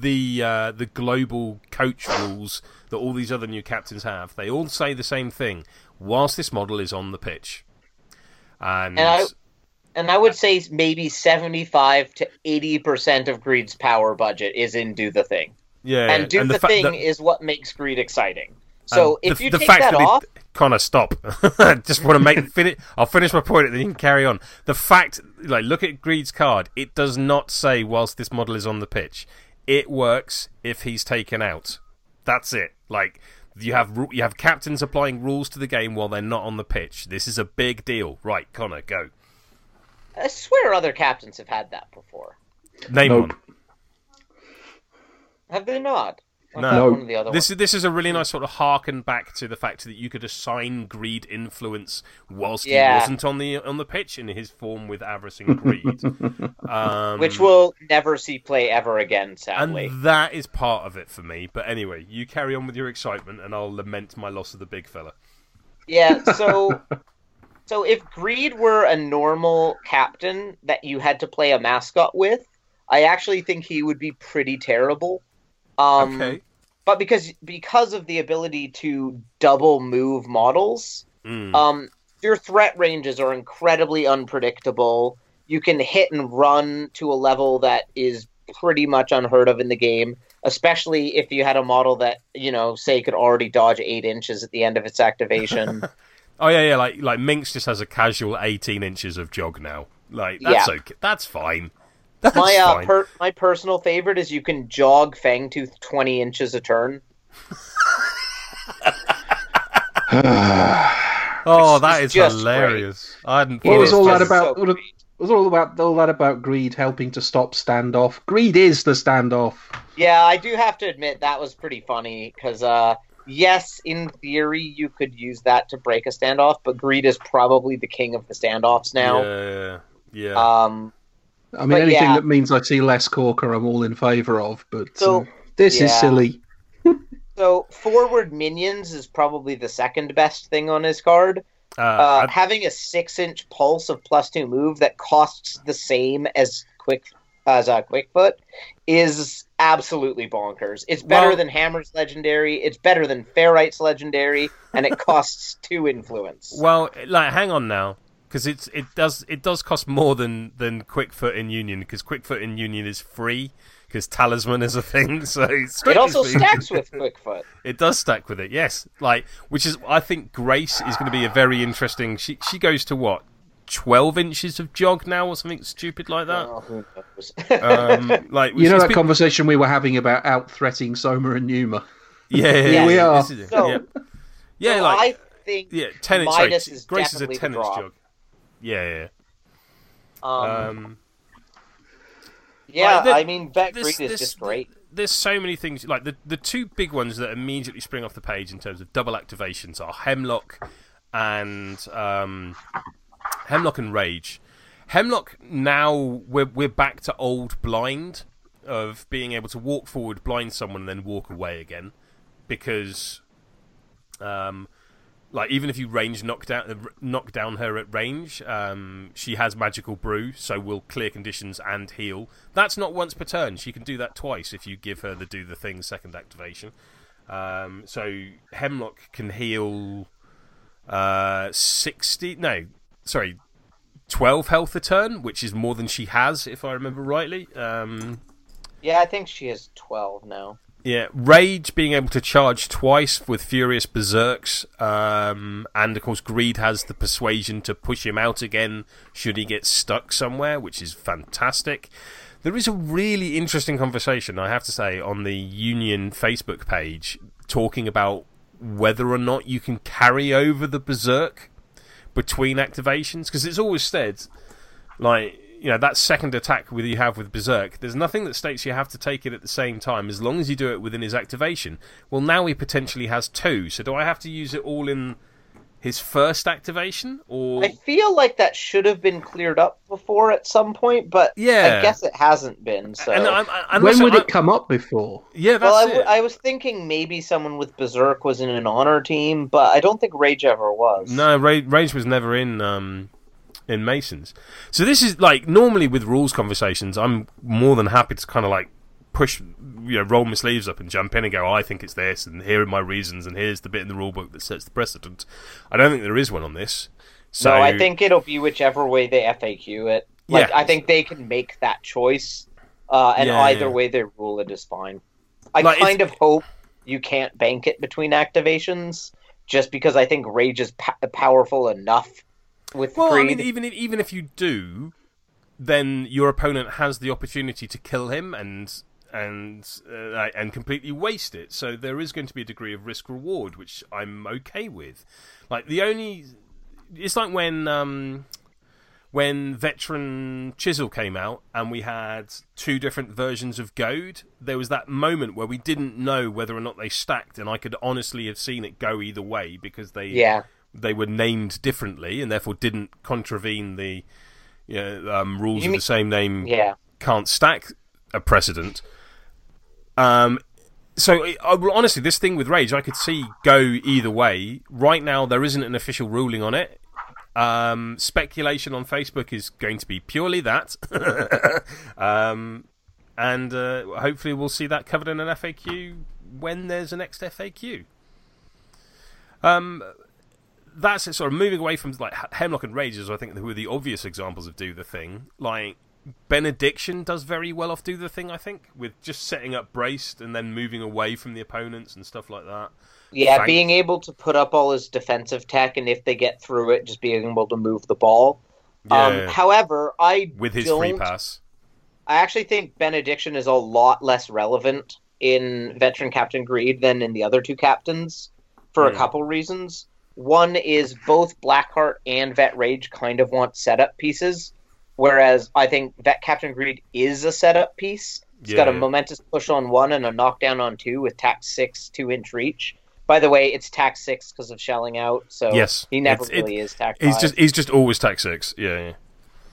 [SPEAKER 2] the uh, the global coach rules that all these other new captains have, they all say the same thing. Whilst this model is on the pitch, and,
[SPEAKER 4] And I- And I would say maybe seventy five to eighty percent of Greed's power budget is in Do the Thing,
[SPEAKER 2] yeah,
[SPEAKER 4] and Do the,
[SPEAKER 2] fa-
[SPEAKER 4] Thing is what makes Greed exciting. So
[SPEAKER 2] and
[SPEAKER 4] if
[SPEAKER 2] the,
[SPEAKER 4] you
[SPEAKER 2] the
[SPEAKER 4] take
[SPEAKER 2] fact
[SPEAKER 4] that
[SPEAKER 2] that it-
[SPEAKER 4] off,
[SPEAKER 2] Connor, stop. Just want to make finish. I'll finish my point, and then you can carry on. The fact, like, look at Greed's card. It does not say whilst this model is on the pitch. It works if he's taken out. That's it. Like you have you have captains applying rules to the game while they're not on the pitch. This is a big deal, right? Connor, go.
[SPEAKER 4] I swear other captains have had that before.
[SPEAKER 2] Name
[SPEAKER 3] Nope.
[SPEAKER 2] one.
[SPEAKER 4] Have they not? I
[SPEAKER 2] No.
[SPEAKER 3] No.
[SPEAKER 4] One of the other
[SPEAKER 2] This is this is a really nice sort of harken back to the fact that you could assign greed influence whilst
[SPEAKER 4] Yeah.
[SPEAKER 2] he wasn't on the on the pitch in his form with avarice and greed, um,
[SPEAKER 4] which we'll never see play ever again, sadly.
[SPEAKER 2] and that is part of it for me. But anyway, you carry on with your excitement, and I'll lament my loss of the big fella.
[SPEAKER 4] Yeah, so so if Greed were a normal captain that you had to play a mascot with, I actually think he would be pretty terrible. Um,
[SPEAKER 2] okay.
[SPEAKER 4] But because because of the ability to double move models,
[SPEAKER 2] Mm.
[SPEAKER 4] um, your threat ranges are incredibly unpredictable. You can hit and run to a level that is pretty much unheard of in the game, especially if you had a model that, you know, say could already dodge eight inches at the end of its activation.
[SPEAKER 2] Oh yeah, yeah. Like like Minx just has a casual eighteen inches of jog now. Like that's
[SPEAKER 4] Yeah.
[SPEAKER 2] okay. That's fine. That's
[SPEAKER 4] my uh, per- my personal favorite is you can jog Fangtooth twenty inches a turn.
[SPEAKER 2] oh, that
[SPEAKER 4] is
[SPEAKER 2] is
[SPEAKER 4] just
[SPEAKER 2] hilarious. I hadn't.
[SPEAKER 3] What
[SPEAKER 4] It
[SPEAKER 3] was all that about?
[SPEAKER 4] so
[SPEAKER 3] what was all about all that about greed helping to stop standoff? Greed is the standoff.
[SPEAKER 4] Yeah, I do have to admit that was pretty funny because, uh, yes, in theory you could use that to break a standoff, but Greed is probably the king of the standoffs now.
[SPEAKER 2] Yeah, yeah.
[SPEAKER 4] Um,
[SPEAKER 3] I mean,
[SPEAKER 4] But
[SPEAKER 3] anything
[SPEAKER 4] yeah.
[SPEAKER 3] that means I see less Corker, I'm all in favour of. But
[SPEAKER 4] So,
[SPEAKER 3] uh, this is silly.
[SPEAKER 4] so forward minions is probably the second best thing on his card.
[SPEAKER 2] Uh,
[SPEAKER 4] Uh, having a six-inch pulse of plus two move that costs the same as quick as a Quickfoot is absolutely bonkers. It's better
[SPEAKER 2] Well-
[SPEAKER 4] than Hammer's legendary. It's better than Ferrite's legendary, and it costs two influence.
[SPEAKER 2] Well, like, hang on now, because it's it does it does cost more than than Quickfoot in Union, because Quickfoot in Union is free, because Talisman is a thing. So
[SPEAKER 4] It also
[SPEAKER 2] speaking,
[SPEAKER 4] stacks with Quickfoot.
[SPEAKER 2] It does stack with it, yes. Like, which is I think Grace is going to be a very interesting. She she goes to what twelve inches of jog now, or something stupid like that.
[SPEAKER 4] Oh, who knows?
[SPEAKER 2] Um, like
[SPEAKER 3] You know that
[SPEAKER 2] been-
[SPEAKER 3] conversation we were having about out threating Soma and Numa.
[SPEAKER 2] yeah, yeah,
[SPEAKER 4] Here
[SPEAKER 3] we are.
[SPEAKER 2] this is it,
[SPEAKER 4] So-
[SPEAKER 2] yeah, yeah,
[SPEAKER 4] So
[SPEAKER 2] like
[SPEAKER 4] I think
[SPEAKER 2] yeah, ten inch. Sorry,
[SPEAKER 4] is
[SPEAKER 2] Grace is a
[SPEAKER 4] definitely the
[SPEAKER 2] ten inch
[SPEAKER 4] draw.
[SPEAKER 2] jog. Yeah, yeah.
[SPEAKER 4] um,
[SPEAKER 2] Um,
[SPEAKER 4] yeah,
[SPEAKER 2] like, the-
[SPEAKER 4] I mean, Bet
[SPEAKER 2] this-
[SPEAKER 4] is
[SPEAKER 2] this-
[SPEAKER 4] just great.
[SPEAKER 2] there's so many things like the the two big ones that immediately spring off the page in terms of double activations are Hemlock and um, Hemlock and Rage. Hemlock now we're we're back to old blind of being able to walk forward, blind someone, and then walk away again because um, like even if you range knock down uh, knock down her at range, um, she has magical brew, so will clear conditions and heal. That's not once per turn. She can do that twice if you give her the do the thing second activation. Um, so Hemlock can heal uh, sixty. No, sorry, twelve health a turn, which is more than she has, if I remember rightly. Um,
[SPEAKER 4] Yeah, I think she has twelve now.
[SPEAKER 2] Yeah, Rage being able to charge twice with Furious Berserks, um, and of course Greed has the persuasion to push him out again should he get stuck somewhere, which is fantastic. There is a really interesting conversation, I have to say, on the Union Facebook page talking about whether or not you can carry over the Berserk between activations. Because it's always said, like, you know, that second attack with you have with Berserk, there's nothing that states you have to take it at the same time as long as you do it within his activation. Well, now he potentially has two, so do I have to use it all in his first activation or
[SPEAKER 4] I feel like that should have been cleared up before at some point, but
[SPEAKER 2] Yeah.
[SPEAKER 4] I guess it hasn't been. So
[SPEAKER 2] and I'm, I,
[SPEAKER 3] when would
[SPEAKER 2] I-
[SPEAKER 3] it come up before?
[SPEAKER 2] Yeah, that's
[SPEAKER 4] well, I,
[SPEAKER 2] it.
[SPEAKER 4] w- I was thinking maybe someone with Berserk was in an honor team, but I don't think Rage ever was.
[SPEAKER 2] No, Ra- Rage was never in um, in Masons. So this is like normally with rules conversations, I'm more than happy to kind of like push, you know, roll my sleeves up and jump in and go, I think it's this, and here are my reasons, and here's the bit in the rule book that sets the precedent. I don't think there is one on this. So
[SPEAKER 4] no, I think it'll be whichever way they FAQ it. Like
[SPEAKER 2] Yeah.
[SPEAKER 4] I think they can make that choice, uh, and
[SPEAKER 2] Yeah,
[SPEAKER 4] either
[SPEAKER 2] yeah.
[SPEAKER 4] way they rule it is fine. I
[SPEAKER 2] Like,
[SPEAKER 4] kind of hope you can't bank it between activations, just because I think Rage is powerful enough with
[SPEAKER 2] Well, I mean, even if, even if you do, then your opponent has the opportunity to kill him and and uh, and completely waste it. So there is going to be a degree of risk reward, which I'm okay with. Like the only, it's like when um, when Veteran Chisel came out and we had two different versions of Goad. There was that moment where we didn't know whether or not they stacked, and I could honestly have seen it go either way because they
[SPEAKER 4] yeah,
[SPEAKER 2] they were named differently and therefore didn't contravene the you know, um, rules
[SPEAKER 4] You
[SPEAKER 2] of
[SPEAKER 4] mean-
[SPEAKER 2] the same name
[SPEAKER 4] yeah.
[SPEAKER 2] can't stack a precedent. Um, so I, I- honestly, this thing with Rage, I could see go either way. Right now, there isn't an official ruling on it. Um, speculation on Facebook is going to be purely that, um, and uh, hopefully we'll see that covered in an FAQ when there's a next FAQ. Um, that's it. Sort of moving away from like Hemlock and Rages. I think who are the obvious examples of do the thing. Like Benediction does very well off do the thing. I think with just setting up braced and then moving away from the opponents and stuff like that.
[SPEAKER 4] Yeah, being able to put up all his defensive tech, and if they get through it, just being able to move the ball.
[SPEAKER 2] Yeah,
[SPEAKER 4] Um, however, I
[SPEAKER 2] with his
[SPEAKER 4] don't,
[SPEAKER 2] free pass.
[SPEAKER 4] I actually think Benediction is a lot less relevant in Veteran Captain Greed than in the other two captains for
[SPEAKER 2] Hmm.
[SPEAKER 4] a couple reasons. One is both Blackheart and Vet Rage kind of want setup pieces, whereas I think Vet Captain Greed is a setup piece. It's got a
[SPEAKER 2] Yeah.
[SPEAKER 4] momentous push on one and a knockdown on two with tax six, two inch reach. By the way, it's tax six because of shelling out, so
[SPEAKER 2] Yes,
[SPEAKER 4] he never really is tax.
[SPEAKER 2] He's
[SPEAKER 4] five.
[SPEAKER 2] just he's just always tax six. Yeah, yeah.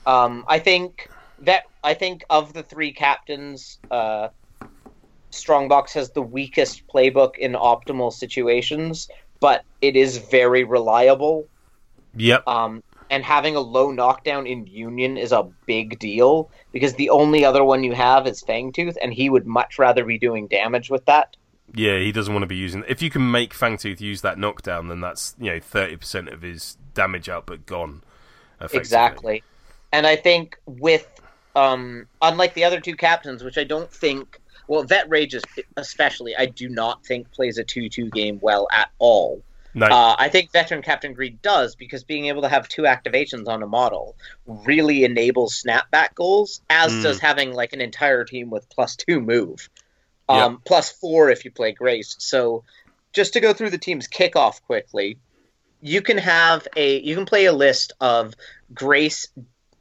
[SPEAKER 4] Um, I think that I think of the three captains, uh, Strongbox has the weakest playbook in optimal situations, but it is very reliable.
[SPEAKER 2] Yep.
[SPEAKER 4] Um, and having a low knockdown in Union is a big deal because the only other one you have is Fangtooth, and he would much rather be doing damage with that.
[SPEAKER 2] Yeah, he doesn't want to be using. If you can make Fangtooth use that knockdown, then that's you know thirty percent of his damage output gone.
[SPEAKER 4] Exactly. And I think with um unlike the other two captains, which I don't think well, Vet Rage is especially I do not think plays a two two game well at all.
[SPEAKER 2] No,
[SPEAKER 4] Uh, I think Veteran Captain Greed does because being able to have two activations on a model really enables snapback goals, as
[SPEAKER 2] Mm.
[SPEAKER 4] does having like an entire team with plus two move, um, plus four if you play Grace. So, just to go through the team's kickoff quickly, you can have a you can play a list of Grace,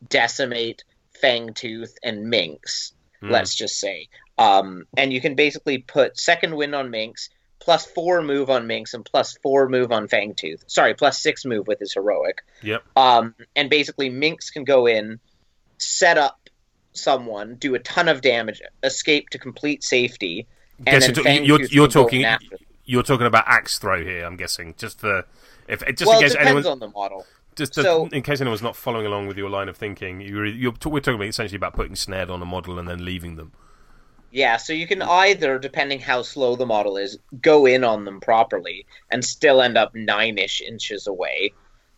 [SPEAKER 4] Decimate, Fangtooth, and Minx.
[SPEAKER 2] Mm.
[SPEAKER 4] Let's just say, um, and you can basically put second wind on Minx, plus four move on Minx, and plus four move on Fangtooth. Sorry, plus six move with his heroic.
[SPEAKER 2] Yep.
[SPEAKER 4] Um, and basically, Minx can go in, set up someone, do a ton of damage, escape to complete safety, and
[SPEAKER 2] Guess
[SPEAKER 4] then
[SPEAKER 2] you're, you're, you're
[SPEAKER 4] can go in
[SPEAKER 2] talking you're talking about axe throw here. I'm guessing just for if just
[SPEAKER 4] well,
[SPEAKER 2] in
[SPEAKER 4] it
[SPEAKER 2] case
[SPEAKER 4] depends
[SPEAKER 2] anyone
[SPEAKER 4] on the model.
[SPEAKER 2] just to-
[SPEAKER 4] so-
[SPEAKER 2] in case anyone's not following along with your line of thinking, you're, you're we're talking about essentially about putting snared on a model and then leaving them.
[SPEAKER 4] Yeah, so you can either, depending how slow the model is, go in on them properly and still end up nine ish inches away,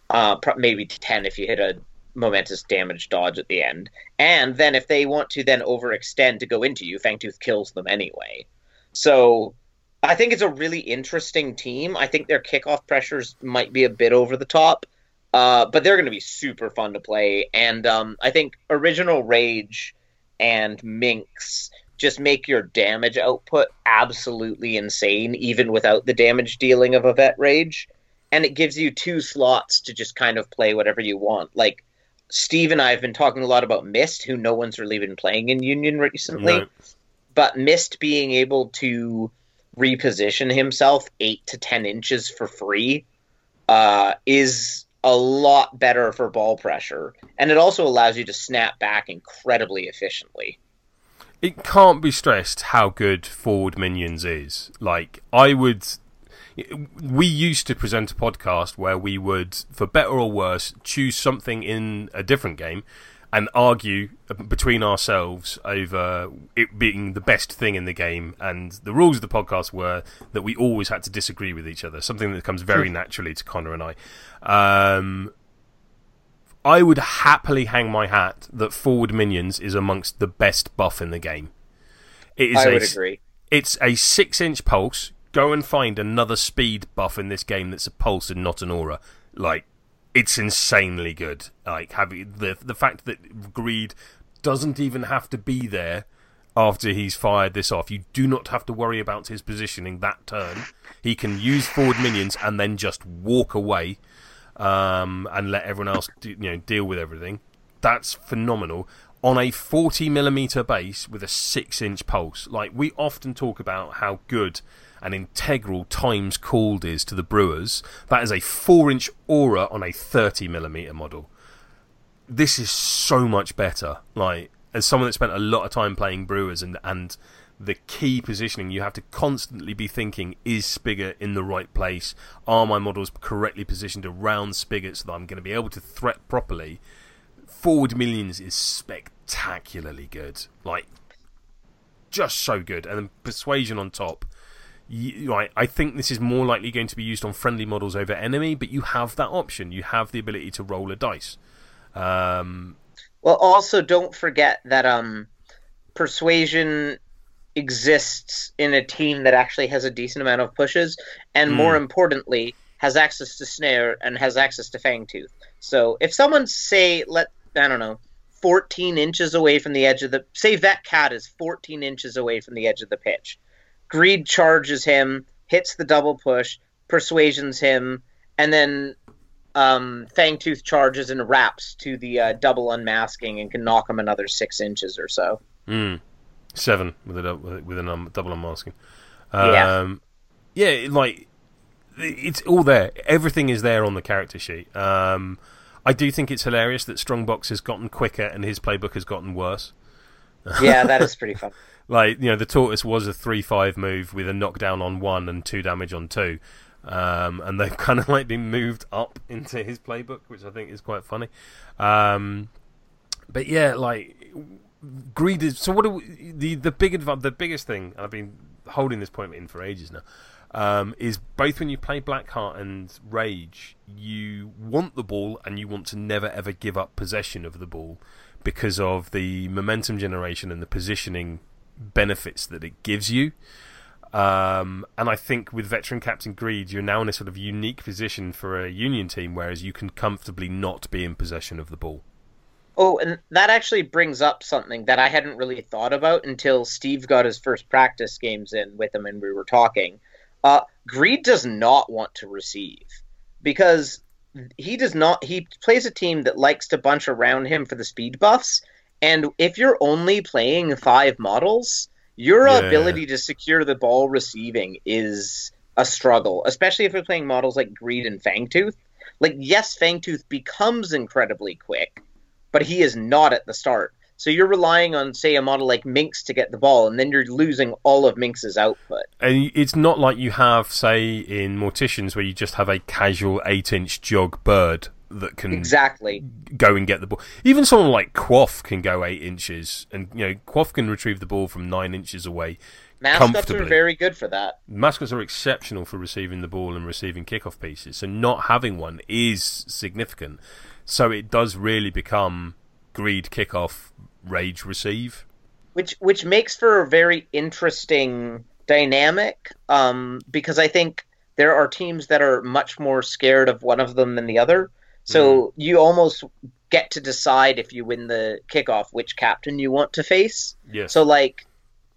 [SPEAKER 4] uh, maybe ten if you hit a momentous damage dodge at the end. And then if they want to then overextend to go into you, Fangtooth kills them anyway. So I think it's a really interesting team. I think their kickoff pressures might be a bit over the top, uh, but they're going to be super fun to play. And um, I think original Rage and Minx just make your damage output absolutely insane, even without the damage dealing of a Vet Rage. And it gives you two slots to just kind of play whatever you want. Like Steve and I have been talking a lot about Mist, who no one's really been playing in Union recently. But Mist being able to reposition himself eight to ten inches for free uh, is a lot better for ball pressure, and it also allows you to snap back incredibly efficiently.
[SPEAKER 2] It can't be stressed how good forward minions is. Like I would, we used to present a podcast where we would, for better or worse, choose something in a different game and argue between ourselves over it being the best thing in the game. And the rules of the podcast were that we always had to disagree with each other, something that comes very naturally to Connor and I. Um, I would happily hang my hat that forward minions is amongst the best buff in the game. It is
[SPEAKER 4] I
[SPEAKER 2] a,
[SPEAKER 4] would agree.
[SPEAKER 2] It's a six inch pulse. Go and find another speed buff in this game that's a pulse and not an aura. Like, it's insanely good. Like, having the the fact that Greed doesn't even have to be there after he's fired this off. You do not have to worry about his positioning that turn. He can use forward minions and then just walk away um, and let everyone else do, you know deal with everything. That's phenomenal on a 40 millimeter base with a six inch pulse. Like we often talk about how good and integral times called is to the Brewers. That is a four inch aura on a 30 millimeter model. This is so much better. Like as someone that spent a lot of time playing Brewers and and the key positioning you have to constantly be thinking is Spigot in the right place? Are my models correctly positioned around Spigot so that I'm going to be able to threat properly? Forward Minions is spectacularly good. Like, just so good. And then Persuasion on top. You, I think this is more likely going to be used on friendly models over enemy, but you have that option. You have the ability to roll a dice. Um,
[SPEAKER 4] Well, also don't forget that um, persuasion exists in a team that actually has a decent amount of pushes, and
[SPEAKER 2] Hmm.
[SPEAKER 4] more importantly, has access to snare and has access to fangtooth. So if someone say let I don't know. 14 inches away from the edge of the say that cat is 14 inches away from the edge of the pitch. Greed charges him, hits the double push, persuasions him, and then um, Fangtooth charges and wraps to the uh, double unmasking and can knock him another six inches or so.
[SPEAKER 2] Mm. Seven with a with a- with a num- double unmasking.
[SPEAKER 4] Yeah.
[SPEAKER 2] Um, yeah, like it's all there. Everything is there on the character sheet. Um, I do think it's hilarious that Strongbox has gotten quicker and his playbook has gotten worse.
[SPEAKER 4] Yeah, that is pretty fun.
[SPEAKER 2] Like you know, the tortoise was a three-five move with a knockdown on one and two damage on two, um, and they've kind of like been moved up into his playbook, which I think is quite funny. Um, but yeah, like greed is. So what? Are we, the the big adv- the biggest thing? I've been holding this point in for ages now. Um, is both when you play Blackheart and Rage, you want the ball and you want to never ever give up possession of the ball because of the momentum generation and the positioning benefits that it gives you. Um, and I think with veteran captain Greed, you're now in a sort of unique position for a Union team, whereas you can comfortably not be in possession of the ball.
[SPEAKER 4] Oh, and that actually brings up something that I hadn't really thought about until Steve got his first practice games in with him and we were talking. Uh, Greed does not want to receive because he does not. He plays a team that likes to bunch around him for the speed buffs, and if you're only playing five models, your
[SPEAKER 2] Yeah.
[SPEAKER 4] ability to secure the ball receiving is a struggle, especially if you're playing models like Greed and Fangtooth. Like, yes, Fangtooth becomes incredibly quick, but he is not at the start. So you're relying on, say, a model like Minx to get the ball, and then you're losing all of Minx's output.
[SPEAKER 2] And it's not like you have, say, in Morticians, where you just have a casual eight-inch jog bird that can
[SPEAKER 4] Exactly.
[SPEAKER 2] go and get the ball. Even someone like Quaff can go eight inches, and you know Quaff can retrieve the ball from nine inches away.
[SPEAKER 4] Mascots are very good for that.
[SPEAKER 2] Mascots are exceptional for receiving the ball and receiving kickoff pieces, so not having one is significant. So it does really become greed, kickoff, rage, receive.
[SPEAKER 4] which which makes for a very interesting dynamic um, because I think there are teams that are much more scared of one of them than the other. So you almost get to decide if you win the kickoff which captain you want to face.
[SPEAKER 2] Yes.
[SPEAKER 4] So like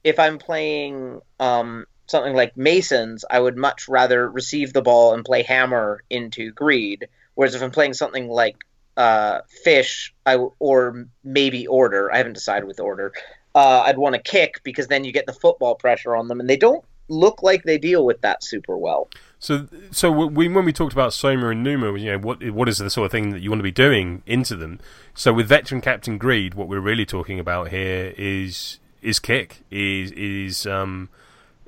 [SPEAKER 4] if I'm playing um, something like Masons, I would much rather receive the ball and play hammer into greed. Whereas if I'm playing something like uh, fish, I or maybe order, I haven't decided with order. Uh, I'd want to kick because then you get the football pressure on them, and they don't look like they deal with that super well.
[SPEAKER 2] So, so we, when we talked about Soma and Numa, you know, what what is the sort of thing that you want to be doing into them? So, with veteran captain Greed, what we're really talking about here is is kick, is is um,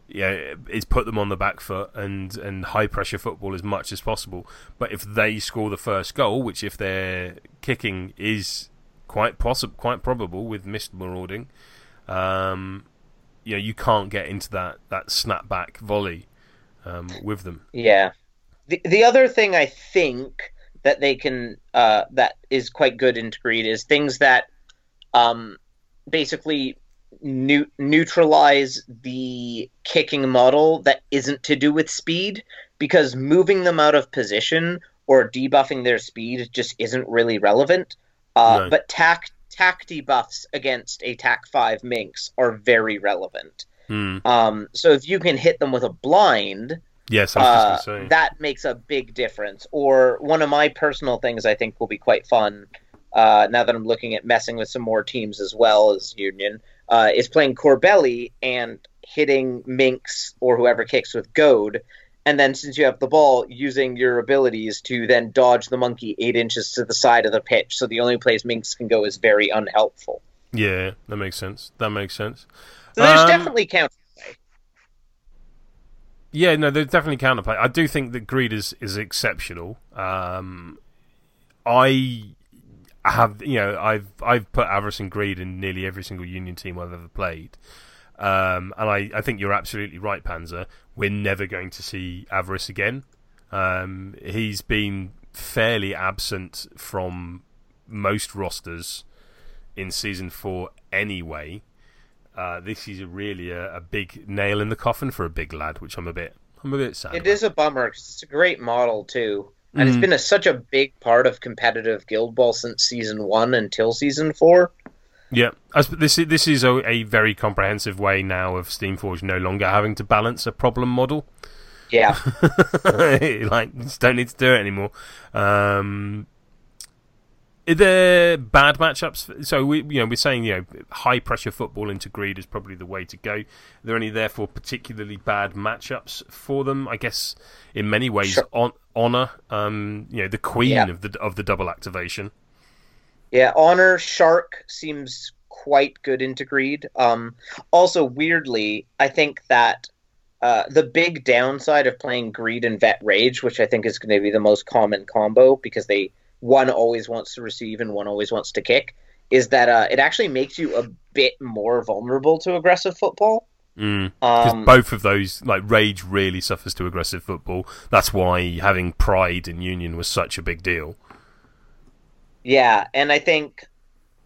[SPEAKER 2] yeah, is put them on the back foot and and high pressure football as much as possible. But if they score the first goal, which if they're kicking is quite possible, quite probable with Mist marauding, um, you know, you can't get into that that snapback volley um, with them.
[SPEAKER 4] Yeah. The the other thing I think that they can uh, that is quite good in is things that um, basically new, neutralize the kicking model that isn't to do with speed because moving them out of position or debuffing their speed just isn't really relevant. Uh,
[SPEAKER 2] No.
[SPEAKER 4] But tack tack debuffs against a tack five minx are very relevant.
[SPEAKER 2] Hmm.
[SPEAKER 4] Um, so if you can hit them with a blind,
[SPEAKER 2] Yes,
[SPEAKER 4] uh,
[SPEAKER 2] just going to say.
[SPEAKER 4] that makes a big difference. Or one of my personal things I think will be quite fun uh, now that I'm looking at messing with some more teams as well as Union uh, is playing Corbelli and hitting Minx or whoever kicks with Goad. And then, since you have the ball, using your abilities to then dodge the monkey eight inches to the side of the pitch. So the only place Minx can go is very unhelpful.
[SPEAKER 2] Yeah, that makes sense. That makes sense.
[SPEAKER 4] So there's
[SPEAKER 2] Um,
[SPEAKER 4] definitely counterplay.
[SPEAKER 2] Yeah, no, there's definitely counterplay. I do think that Greed is, is exceptional. Um, I have, you know, I've I've put Avarice and Greed in nearly every single Union team I've ever played. Um, and I, I think you're absolutely right, Panzer. We're never going to see Avarice again. Um, he's been fairly absent from most rosters in season four anyway. Uh, this is really a, a big nail in the coffin for a big lad, which I'm a bit I'm a bit sad.
[SPEAKER 4] It
[SPEAKER 2] about.
[SPEAKER 4] is a bummer because it's a great model too, and it's
[SPEAKER 2] Mhm.
[SPEAKER 4] been a, such a big part of competitive Guild Ball since season one until season four.
[SPEAKER 2] Yeah, this is, this is a, a very comprehensive way now of Steamforge no longer having to balance a problem model.
[SPEAKER 4] Yeah,
[SPEAKER 2] like, just don't need to do it anymore. Um, there bad matchups? So we, you know, we're saying you know high pressure football into greed is probably the way to go. Are there any therefore particularly bad matchups for them? I guess in many ways,
[SPEAKER 4] Sure.
[SPEAKER 2] on honor, um, you know, the queen
[SPEAKER 4] Yeah.
[SPEAKER 2] of the of the double activation.
[SPEAKER 4] yeah. Honor Shark seems quite good into Greed. Um, also, weirdly, I think that uh, the big downside of playing Greed and Vet Rage, which I think is going to be the most common combo because they one always wants to receive and one always wants to kick, is that uh, it actually makes you a bit more vulnerable to aggressive football.
[SPEAKER 2] Mm. Because
[SPEAKER 4] Um,
[SPEAKER 2] both of those, like Rage, really suffers to aggressive football. That's why having Pride and Union was such a big deal.
[SPEAKER 4] Yeah, and I think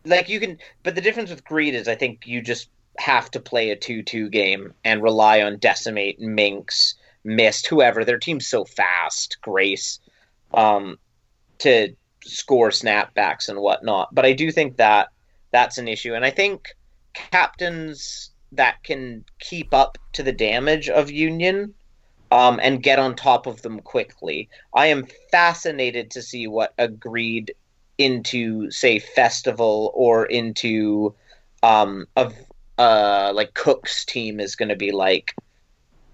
[SPEAKER 4] like you can but the difference with greed is I think you just have to play a 2-2 game and rely on decimate, minx, mist, whoever. Their team's so fast, Grace, um, to score snapbacks and whatnot. But I do think that that's an issue, and I think captains that can keep up to the damage of Union um, and get on top of them quickly. I am fascinated to see what agreed into say festival or into um of uh like cook's team is going to be like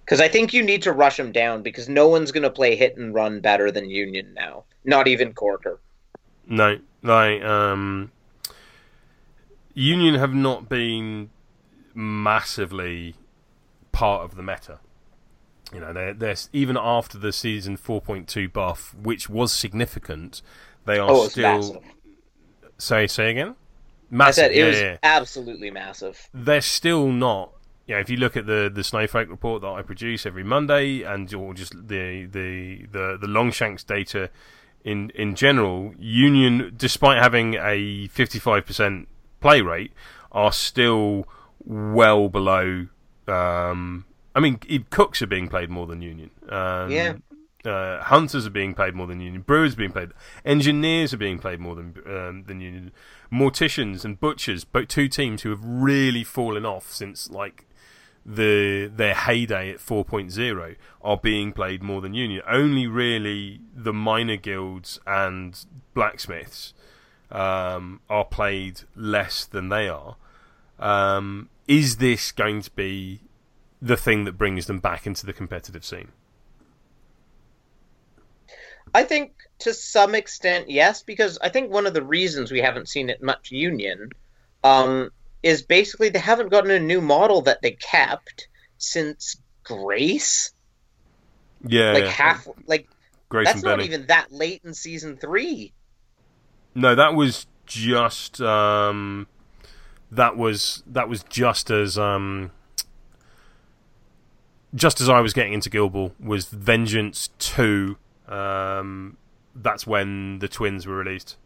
[SPEAKER 4] because i think you need to rush them down because no one's going to play hit and run better than union now not even corker
[SPEAKER 2] No, like um, Union have not been massively part of the meta. You know, they're, they're even after the season 4.2 buff, which was significant. They are
[SPEAKER 4] oh
[SPEAKER 2] still.
[SPEAKER 4] massive
[SPEAKER 2] Say say again.
[SPEAKER 4] i
[SPEAKER 2] Massive.
[SPEAKER 4] said it
[SPEAKER 2] yeah,
[SPEAKER 4] was
[SPEAKER 2] yeah.
[SPEAKER 4] absolutely massive
[SPEAKER 2] they're still not. You know, if you look at the the Snowflake report that I produce every Monday, and or just the the the, the Longshanks data in in general, Union, despite having a fifty five percent play rate, are still well below. Um, I mean, Cooks are being played more than Union. Um,
[SPEAKER 4] Yeah.
[SPEAKER 2] Uh, hunters are being paid more than union. Brewers are being paid. Engineers are being paid more than um, than union. Morticians and butchers, both two teams who have really fallen off since like the their heyday at 4.0 are being played more than union. Only really the minor guilds and blacksmiths um, are played less than they are. Um, is this going to be the thing that brings them back into the competitive scene?
[SPEAKER 4] I think to some extent, yes, because I think one of the reasons we haven't seen it much union um, is basically they haven't gotten a new model that they kept since Grace.
[SPEAKER 2] Yeah,
[SPEAKER 4] like
[SPEAKER 2] yeah.
[SPEAKER 4] half, like
[SPEAKER 2] Grace
[SPEAKER 4] that's not
[SPEAKER 2] Benny.
[SPEAKER 4] even that late in season three.
[SPEAKER 2] No, that was just um, that was that was just as um, just as I was getting into Guild Ball was Vengeance Two. Um, that's when the twins were released.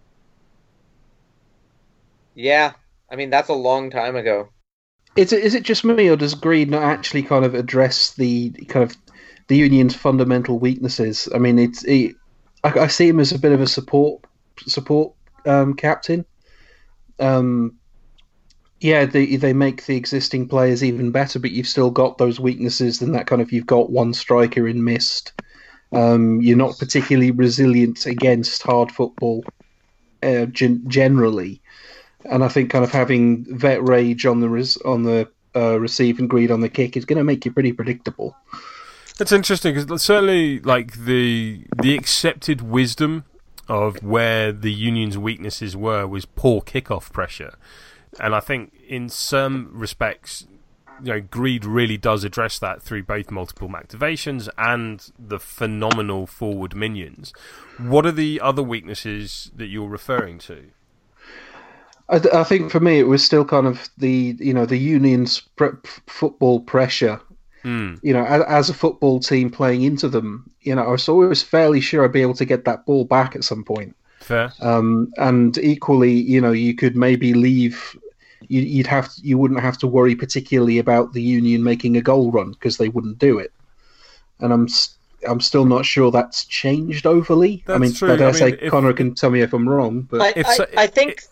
[SPEAKER 4] Yeah, I mean that's a long time ago.
[SPEAKER 3] Is it is it just me, or does Greed not actually kind of address the kind of the union's fundamental weaknesses? I mean, it's it, I, I see him as a bit of a support support um, captain. Um, yeah, they they make the existing players even better, but you've still got those weaknesses. And that kind of you've got one striker in Mist. Um, you're not particularly resilient against hard football uh, gen- generally and I think kind of having vet rage on the res- on the uh, receive and greed on the kick is going to make you pretty predictable.
[SPEAKER 2] That's interesting because certainly, like the the accepted wisdom of where the union's weaknesses were was poor kickoff pressure, and I think in some respects, you know, greed really does address that through both multiple activations and the phenomenal forward minions. What are the other weaknesses that you're referring to?
[SPEAKER 3] I, I think for me it was still kind of the you know the union's pre- football pressure.
[SPEAKER 2] Hmm.
[SPEAKER 3] You know, as, as a football team playing into them, you know, I was always fairly sure I'd be able to get that ball back at some point.
[SPEAKER 2] Fair.
[SPEAKER 3] Um, and equally, you know, you could maybe leave. You, you'd have you wouldn't have to worry particularly about the union making a goal run because they wouldn't do it. And I'm s- I'm still not sure that's changed overly. I
[SPEAKER 2] That's
[SPEAKER 3] mean,
[SPEAKER 2] true.
[SPEAKER 3] I dare
[SPEAKER 2] I
[SPEAKER 3] say
[SPEAKER 2] if-
[SPEAKER 3] Connor can tell me if I'm wrong, but
[SPEAKER 4] I, I, I think.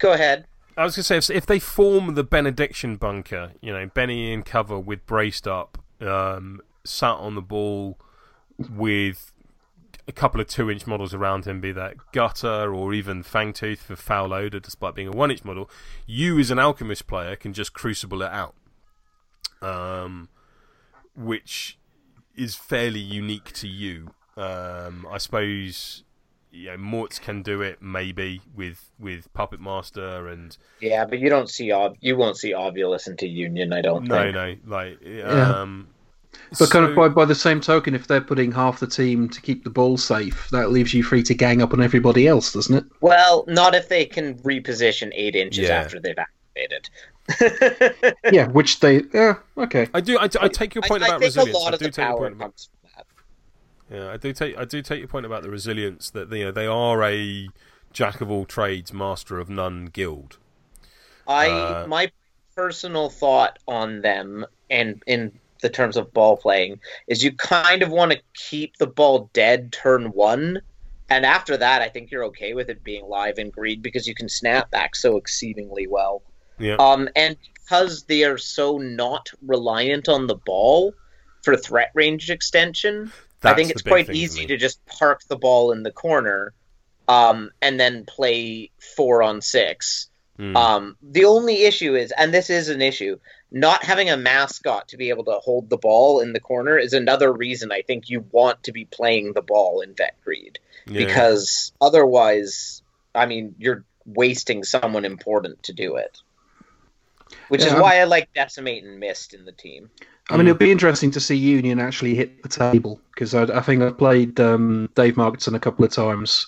[SPEAKER 4] Go ahead.
[SPEAKER 2] I was going to say, if, if they form the benediction bunker, you know, Benny in cover with braced up, um, sat on the ball with a couple of two inch models around him, be that Gutter or even Fangtooth for Foul Odor, despite being a one inch model, you as an Alchemist player can just crucible it out. Um, which is fairly unique to you. Um, I suppose you know, Mortz can do it maybe with with Puppet Master and
[SPEAKER 4] Yeah, but you don't see ob- you won't see Obulus into Union. I don't
[SPEAKER 2] no
[SPEAKER 4] think.
[SPEAKER 2] no like um
[SPEAKER 3] But kind of by, by the same token, if they're putting half the team to keep the ball safe, that leaves you free to gang up on everybody else, doesn't it?
[SPEAKER 4] Well, not if they can reposition eight inches
[SPEAKER 2] Yeah.
[SPEAKER 4] after they've activated.
[SPEAKER 3] yeah, which they. Yeah, okay.
[SPEAKER 2] I do I, I take your point
[SPEAKER 4] I, I
[SPEAKER 2] about
[SPEAKER 4] think
[SPEAKER 2] resilience.
[SPEAKER 4] a lot
[SPEAKER 2] I
[SPEAKER 4] of
[SPEAKER 2] do
[SPEAKER 4] the
[SPEAKER 2] take your point about
[SPEAKER 4] comes from that.
[SPEAKER 2] Yeah, I do take I do take your point about the resilience that you know they are a jack of all trades, master of none guild.
[SPEAKER 4] I
[SPEAKER 2] Uh,
[SPEAKER 4] my personal thought on them and in the terms of ball playing is you kind of want to keep the ball dead turn one. And after that, I think you're okay with it being live in greed because you can snap back so exceedingly well.
[SPEAKER 2] Yeah.
[SPEAKER 4] Um, and because they are so not reliant on the ball for threat range extension, I think it's quite easy
[SPEAKER 2] me.
[SPEAKER 4] to just park the ball in the corner, um, and then play four on six.
[SPEAKER 2] Hmm.
[SPEAKER 4] Um, the only issue is, and this is an issue, not having a mascot to be able to hold the ball in the corner is another reason I think you want to be playing the ball in Vet Greed
[SPEAKER 2] Yeah.
[SPEAKER 4] because otherwise, I mean, you're wasting someone important to do it. Which is
[SPEAKER 3] Yeah.
[SPEAKER 4] why I like Decimate and Mist in the team.
[SPEAKER 3] I mean, it'll be interesting to see Union actually hit the table because I, I think I've played um, Dave Margetson a couple of times,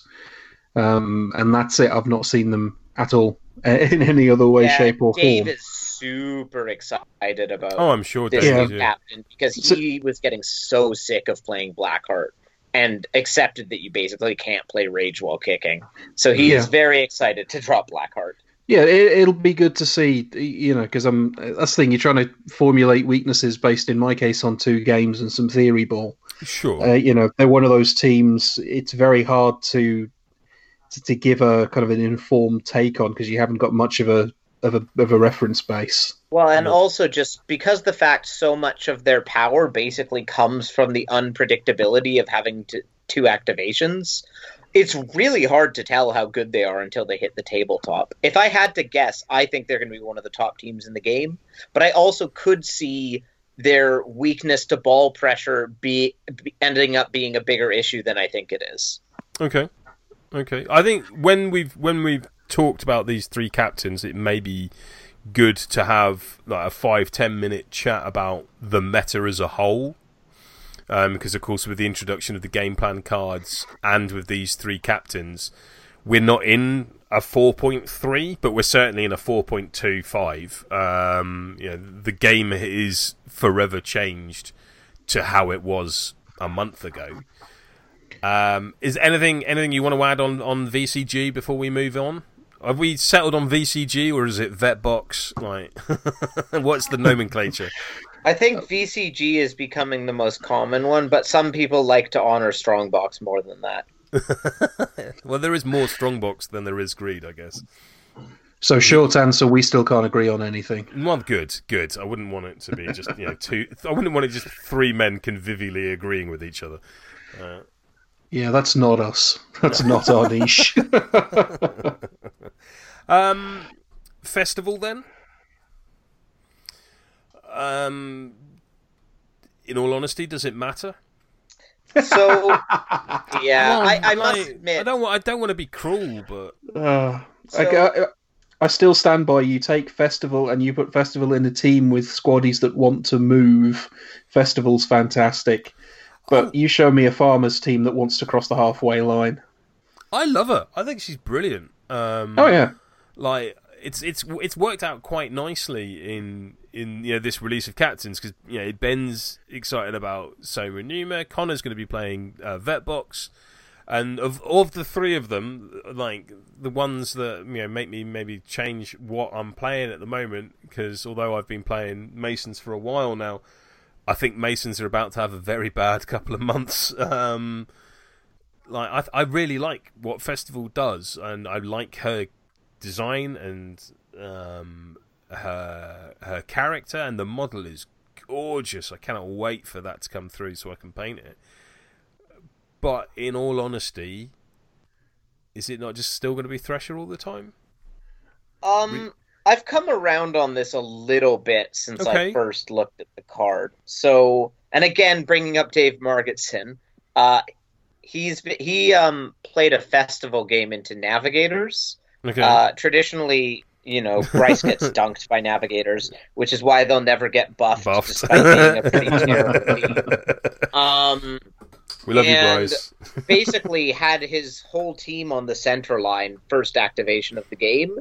[SPEAKER 3] um, and that's it. I've not seen them at all in any other way,
[SPEAKER 4] Yeah,
[SPEAKER 3] shape, or
[SPEAKER 4] Dave
[SPEAKER 3] form.
[SPEAKER 4] Dave is super excited about
[SPEAKER 2] oh, I'm sure.
[SPEAKER 4] this
[SPEAKER 2] Dave
[SPEAKER 4] new
[SPEAKER 2] is,
[SPEAKER 4] captain because
[SPEAKER 3] So-
[SPEAKER 4] he was getting so sick of playing Blackheart and accepted that you basically can't play Rage while kicking. So he's
[SPEAKER 3] Yeah.
[SPEAKER 4] very excited to drop Blackheart.
[SPEAKER 3] Yeah, it, it'll be good to see, you know, because I'm that's the thing. You're trying to formulate weaknesses based, in my case, on two games and some theory ball.
[SPEAKER 2] Sure.
[SPEAKER 3] Uh, you know, they're one of those teams. It's very hard to to, to give a kind of an informed take on because you haven't got much of a of a of a reference base.
[SPEAKER 4] Well, and also just because the fact so much of their power basically comes from the unpredictability of having to, two activations, it's really hard to tell how good they are until they hit the tabletop. If I had to guess, I think they're going to be one of the top teams in the game, but I also could see their weakness to ball pressure be, be ending up being a bigger issue than I think it is.
[SPEAKER 2] Okay. Okay. I think when we've when we've talked about these three captains, it may be good to have like a five ten minute chat about the meta as a whole. Um, because of course, with the introduction of the game plan cards and with these three captains, we're not in a 4.3, but we're certainly in a 4.25. Um, you know, the game is forever changed to how it was a month ago. Um, is anything anything you want to add on, on VCG before we move on? Have we settled on VCG or is it Vetbox? Like, what's the nomenclature?
[SPEAKER 4] I think VCG is becoming the most common one, but some people like to honor Strongbox more than that.
[SPEAKER 2] well, there is more Strongbox than there is Greed, I guess.
[SPEAKER 3] So, short answer: we still can't agree on anything.
[SPEAKER 2] Well, good, good. I wouldn't want it to be just you know two. I wouldn't want it just three men convivially agreeing with each other. Uh,
[SPEAKER 3] Yeah, that's not us. That's not our niche.
[SPEAKER 2] um, festival then. Um, in all honesty, does it matter?
[SPEAKER 4] So, yeah,
[SPEAKER 2] Well,
[SPEAKER 4] I, I must
[SPEAKER 2] like,
[SPEAKER 4] admit,
[SPEAKER 2] I don't. wa- I don't want to be cruel, but
[SPEAKER 3] Uh,
[SPEAKER 4] So-
[SPEAKER 3] I, I, I still stand by you. Take festival and you put festival in a team with squaddies that want to move. Festival's fantastic, but
[SPEAKER 2] Oh.
[SPEAKER 3] you show me a farmers team that wants to cross the halfway line.
[SPEAKER 2] I love her. I think she's brilliant. Um,
[SPEAKER 3] Oh yeah,
[SPEAKER 2] like it's it's it's worked out quite nicely in in you know this release of captains because you know Ben's excited about Soma Numa, Connor's going to be playing uh, Vetbox, and of of the three of them, like the ones that you know make me maybe change what I'm playing at the moment because although I've been playing Masons for a while now, I think Masons are about to have a very bad couple of months. Um, like I, I really like what Festival does, and I like her design and um, her her character, and the model is gorgeous. I cannot wait for that to come through so I can paint it. But in all honesty, is it not just still going to be Thresher all the time?
[SPEAKER 4] Um, I've come around on this a little bit since
[SPEAKER 2] Okay.
[SPEAKER 4] I first looked at the card. So, and again, bringing up Dave Margetson, uh, he's he um played a festival game into Navigators.
[SPEAKER 2] Okay.
[SPEAKER 4] Uh, traditionally, you know, Bryce gets dunked by Navigators, which is why they'll never get buffed,
[SPEAKER 2] Buffed.
[SPEAKER 4] despite being a pretty terrible team. Um,
[SPEAKER 2] we love you,
[SPEAKER 4] and-
[SPEAKER 2] Bryce.
[SPEAKER 4] basically had his whole team on the center line first activation of the game.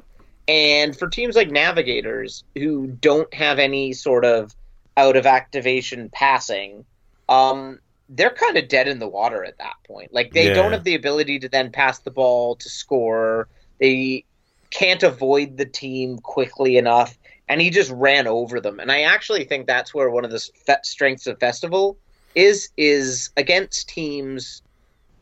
[SPEAKER 4] And for teams like Navigators who don't have any sort of out of activation passing, um, they're kind of dead in the water at that point. Like they
[SPEAKER 2] Yeah.
[SPEAKER 4] don't have the ability to then pass the ball to score. They can't avoid the team quickly enough, and he just ran over them. And I actually think that's where one of the fe- strengths of Festival is is against teams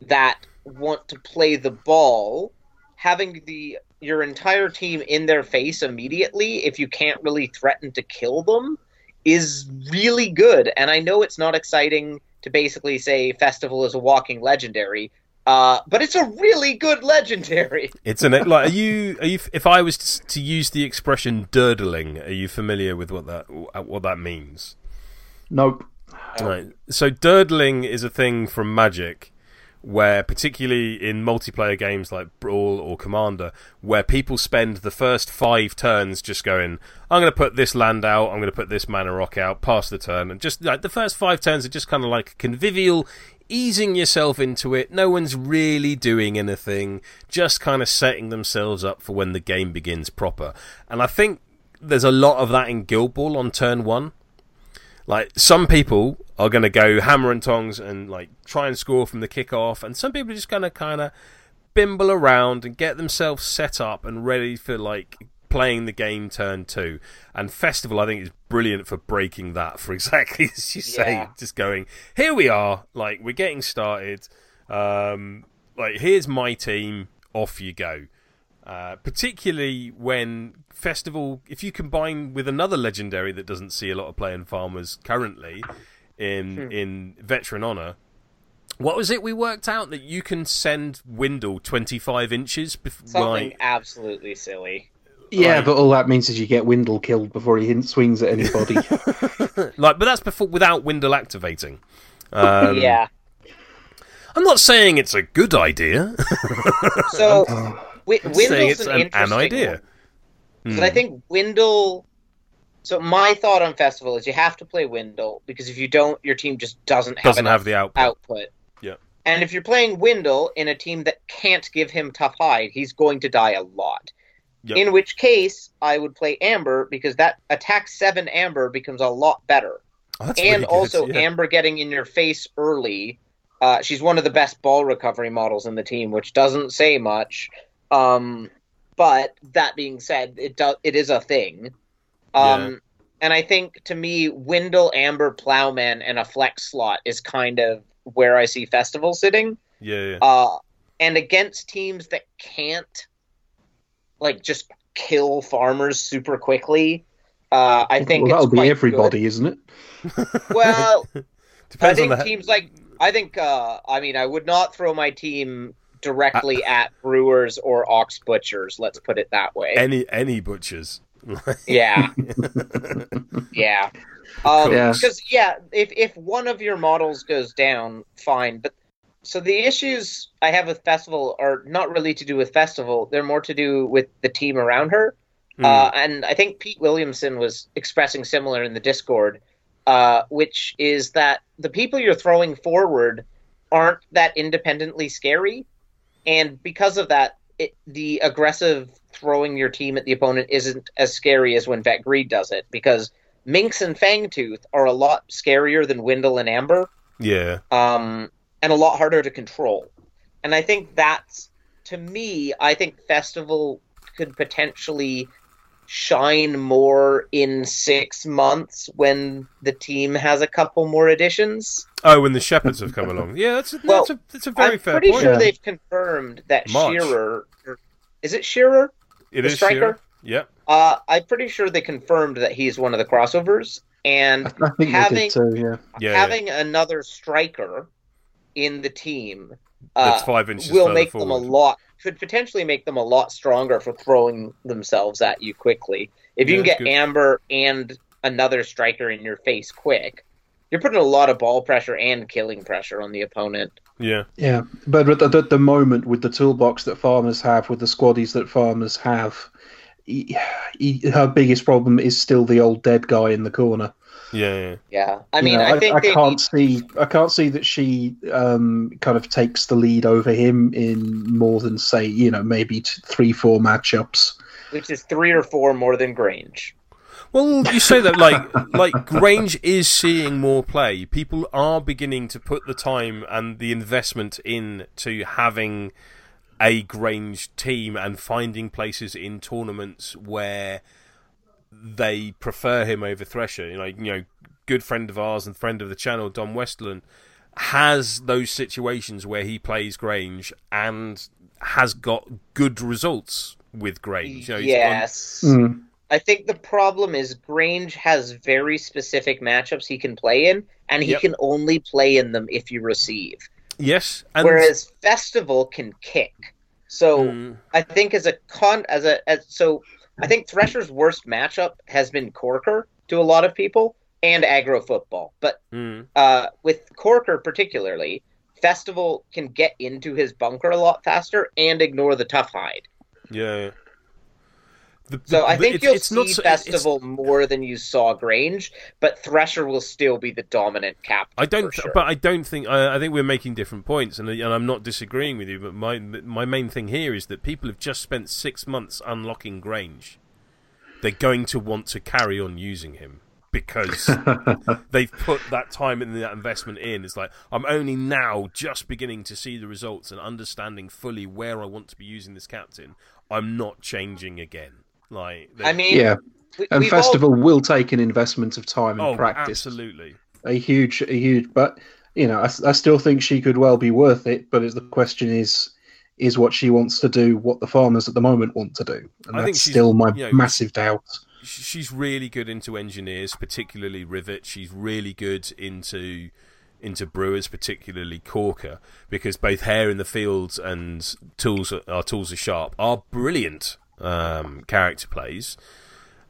[SPEAKER 4] that want to play the ball, having the your entire team in their face immediately if you can't really threaten to kill them is really good. And I know it's not exciting to basically say Festival is a walking legendary, uh, but it's a really good legendary.
[SPEAKER 2] It's an like. Are you? Are you? If I was to, to use the expression "durdling," are you familiar with what that what that means?
[SPEAKER 3] nope.
[SPEAKER 2] Right. So durdling is a thing from Magic, where particularly in multiplayer games like Brawl or Commander, where people spend the first five turns just going, "I'm going to put this land out, I'm going to put this mana rock out, pass the turn," and just like the first five turns are just kind of like convivial. Easing yourself into it, no one's really doing anything, just kind of setting themselves up for when the game begins proper. And I think there's a lot of that in Guild Ball on turn one. Like some people are going to go hammer and tongs and like try and score from the kickoff, and some people are just going to kind of bimble around and get themselves set up and ready for like playing the game turn two. And Festival, I think, is brilliant for breaking that for exactly as you say,
[SPEAKER 4] Yeah.
[SPEAKER 2] just going, here we are, like we're getting started. Um, like here's my team, off you go. Uh, particularly when Festival, if you combine with another legendary that doesn't see a lot of play in Farmers currently, in in Veteran Honor, what was it we worked out that you can send Windle 25 inches? Bef-
[SPEAKER 4] Something
[SPEAKER 2] like,
[SPEAKER 4] absolutely silly.
[SPEAKER 3] Yeah,
[SPEAKER 2] Like-
[SPEAKER 3] but all that means is you get Windle killed before he swings at anybody.
[SPEAKER 2] like, but that's before without Windle activating. Um,
[SPEAKER 4] yeah.
[SPEAKER 2] I'm not saying it's a good idea.
[SPEAKER 4] So Wi-
[SPEAKER 2] I'm
[SPEAKER 4] Windle's
[SPEAKER 2] it's
[SPEAKER 4] an,
[SPEAKER 2] an, an idea.
[SPEAKER 4] one. But I think Windle. So my thought on Festival is you have to play Windle because if you don't, your team just doesn't have
[SPEAKER 2] Doesn't have the output.
[SPEAKER 4] output.
[SPEAKER 2] Yeah.
[SPEAKER 4] And if you're playing Windle in a team that can't give him tough hide, he's going to die a lot.
[SPEAKER 2] Yep.
[SPEAKER 4] In which case, I would play Amber because that attack seven Amber becomes a lot better.
[SPEAKER 2] Oh,
[SPEAKER 4] and also
[SPEAKER 2] yeah.
[SPEAKER 4] Amber getting in your face early. Uh, she's one of the best ball recovery models in the team, which doesn't say much. Um, but that being said, it does it is a thing. Um, And I think to me, Windle, Amber, Plowman, and a flex slot is kind of where I see Festival sitting.
[SPEAKER 2] Yeah, yeah.
[SPEAKER 4] Uh, and against teams that can't, like, just kill farmers super quickly, uh, I think
[SPEAKER 3] well, that'll be
[SPEAKER 4] quite
[SPEAKER 3] everybody, isn't it?
[SPEAKER 4] good. Well, I
[SPEAKER 2] Depends on
[SPEAKER 4] think
[SPEAKER 2] the
[SPEAKER 4] teams like I think uh, I mean I would not throw my team directly at Brewers or Ox Butchers. Let's put it that way.
[SPEAKER 2] any any butchers.
[SPEAKER 4] yeah, yeah. Um,
[SPEAKER 3] Yeah.
[SPEAKER 4] Because yeah, if if one of your models goes down, fine. But so the issues I have with Festival are not really to do with Festival. They're more to do with the team around her.
[SPEAKER 2] Hmm.
[SPEAKER 4] Uh, and I think Pete Williamson was expressing similar in the Discord, uh, which is that the people you're throwing forward aren't that independently scary, and because of that, it, the aggressive throwing your team at the opponent isn't as scary as when Vet Greed does it, because Minx and Fangtooth are a lot scarier than Windle and Amber,
[SPEAKER 2] yeah,
[SPEAKER 4] um, and a lot harder to control. And I think that's, to me, I think Festival could potentially shine more in six months when the team has a couple more additions.
[SPEAKER 2] Oh, when the shepherds have come along. Yeah, that's a,
[SPEAKER 4] Well,
[SPEAKER 2] that's a, that's a very
[SPEAKER 4] I'm
[SPEAKER 2] fair
[SPEAKER 4] pretty
[SPEAKER 2] point.
[SPEAKER 4] sure
[SPEAKER 3] Yeah.
[SPEAKER 4] they've confirmed that
[SPEAKER 2] March.
[SPEAKER 4] Shearer. Is it Shearer?
[SPEAKER 2] It
[SPEAKER 4] the
[SPEAKER 2] is
[SPEAKER 4] striker?
[SPEAKER 2] Shearer. Yeah,
[SPEAKER 4] Uh, I'm pretty sure they confirmed that he's one of the crossovers. And
[SPEAKER 3] I think
[SPEAKER 4] Having-
[SPEAKER 3] too. Yeah.
[SPEAKER 2] yeah.
[SPEAKER 4] having another striker in the team
[SPEAKER 2] That's
[SPEAKER 4] uh,
[SPEAKER 2] five inches
[SPEAKER 4] will
[SPEAKER 2] further
[SPEAKER 4] make them a lot could potentially make them a lot stronger for throwing themselves at you quickly. If you
[SPEAKER 2] Yeah,
[SPEAKER 4] can get
[SPEAKER 2] good.
[SPEAKER 4] Amber and another striker in your face quick, you're putting a lot of ball pressure and killing pressure on the opponent.
[SPEAKER 2] Yeah,
[SPEAKER 3] Yeah, but at the, at the moment, with the toolbox that farmers have, with the squaddies that farmers have, he, he, her biggest problem is still the old dead guy in the corner.
[SPEAKER 2] Yeah, yeah.
[SPEAKER 4] Yeah, I
[SPEAKER 3] You
[SPEAKER 4] mean,
[SPEAKER 3] know,
[SPEAKER 4] I think
[SPEAKER 3] I,
[SPEAKER 4] they
[SPEAKER 3] can't
[SPEAKER 4] need-
[SPEAKER 3] see, I can't see that she um, kind of takes the lead over him in more than say, you know, maybe t- three, four matchups.
[SPEAKER 4] which is three or four more than Grange.
[SPEAKER 2] Well, you say that like like Grange is seeing more play. People are beginning to put the time and the investment in to having a Grange team and finding places in tournaments where they prefer him over Thresher. You know, you know, good friend of ours and friend of the channel, Don Westland, has those situations where he plays Grange and has got good results with Grange. You know, he's on-
[SPEAKER 4] yes.
[SPEAKER 3] Mm.
[SPEAKER 4] I think the problem is Grange has very specific matchups he can play in, and he
[SPEAKER 2] Yep.
[SPEAKER 4] can only play in them if you receive.
[SPEAKER 2] yes, and
[SPEAKER 4] Whereas Festival can kick. So
[SPEAKER 2] Mm.
[SPEAKER 4] I think as a con as a as, so I think Thresher's worst matchup has been Corker to a lot of people and aggro football. But
[SPEAKER 2] Mm.
[SPEAKER 4] uh, with Corker particularly, Festival can get into his bunker a lot faster and ignore the tough hide.
[SPEAKER 2] Yeah. Yeah. The-
[SPEAKER 4] So
[SPEAKER 2] the-
[SPEAKER 4] I think
[SPEAKER 2] it's-
[SPEAKER 4] you'll
[SPEAKER 2] it's
[SPEAKER 4] see
[SPEAKER 2] not so- it's-
[SPEAKER 4] Festival more than you saw Grange, but Thresher will still be the dominant captain.
[SPEAKER 2] I don't,
[SPEAKER 4] sure.
[SPEAKER 2] but I don't think. I, I think we're making different points, and, and I'm not disagreeing with you. But my my main thing here is that people have just spent six months unlocking Grange. They're going to want to carry on using him because they've put that time and that investment in. It's like I'm only now just beginning to see the results and understanding fully where I want to be using this captain. I'm not changing again. Like,
[SPEAKER 4] I mean,
[SPEAKER 3] Yeah,
[SPEAKER 4] we,
[SPEAKER 3] and
[SPEAKER 4] we've all-
[SPEAKER 3] festival will take an investment of time and
[SPEAKER 2] oh,
[SPEAKER 3] practice.
[SPEAKER 2] absolutely.
[SPEAKER 3] A huge, a huge, but you know, I, I still think she could well be worth it. But it's, the question is, is what she wants to do what the farmers at the moment want to do, and
[SPEAKER 2] I
[SPEAKER 3] that's
[SPEAKER 2] she's-
[SPEAKER 3] still my
[SPEAKER 2] you know,
[SPEAKER 3] massive doubt.
[SPEAKER 2] She's really good into engineers, particularly Rivet. She's really good into into brewers, particularly Corker, because both hair in the fields and tools are, our tools are sharp are brilliant um, character plays.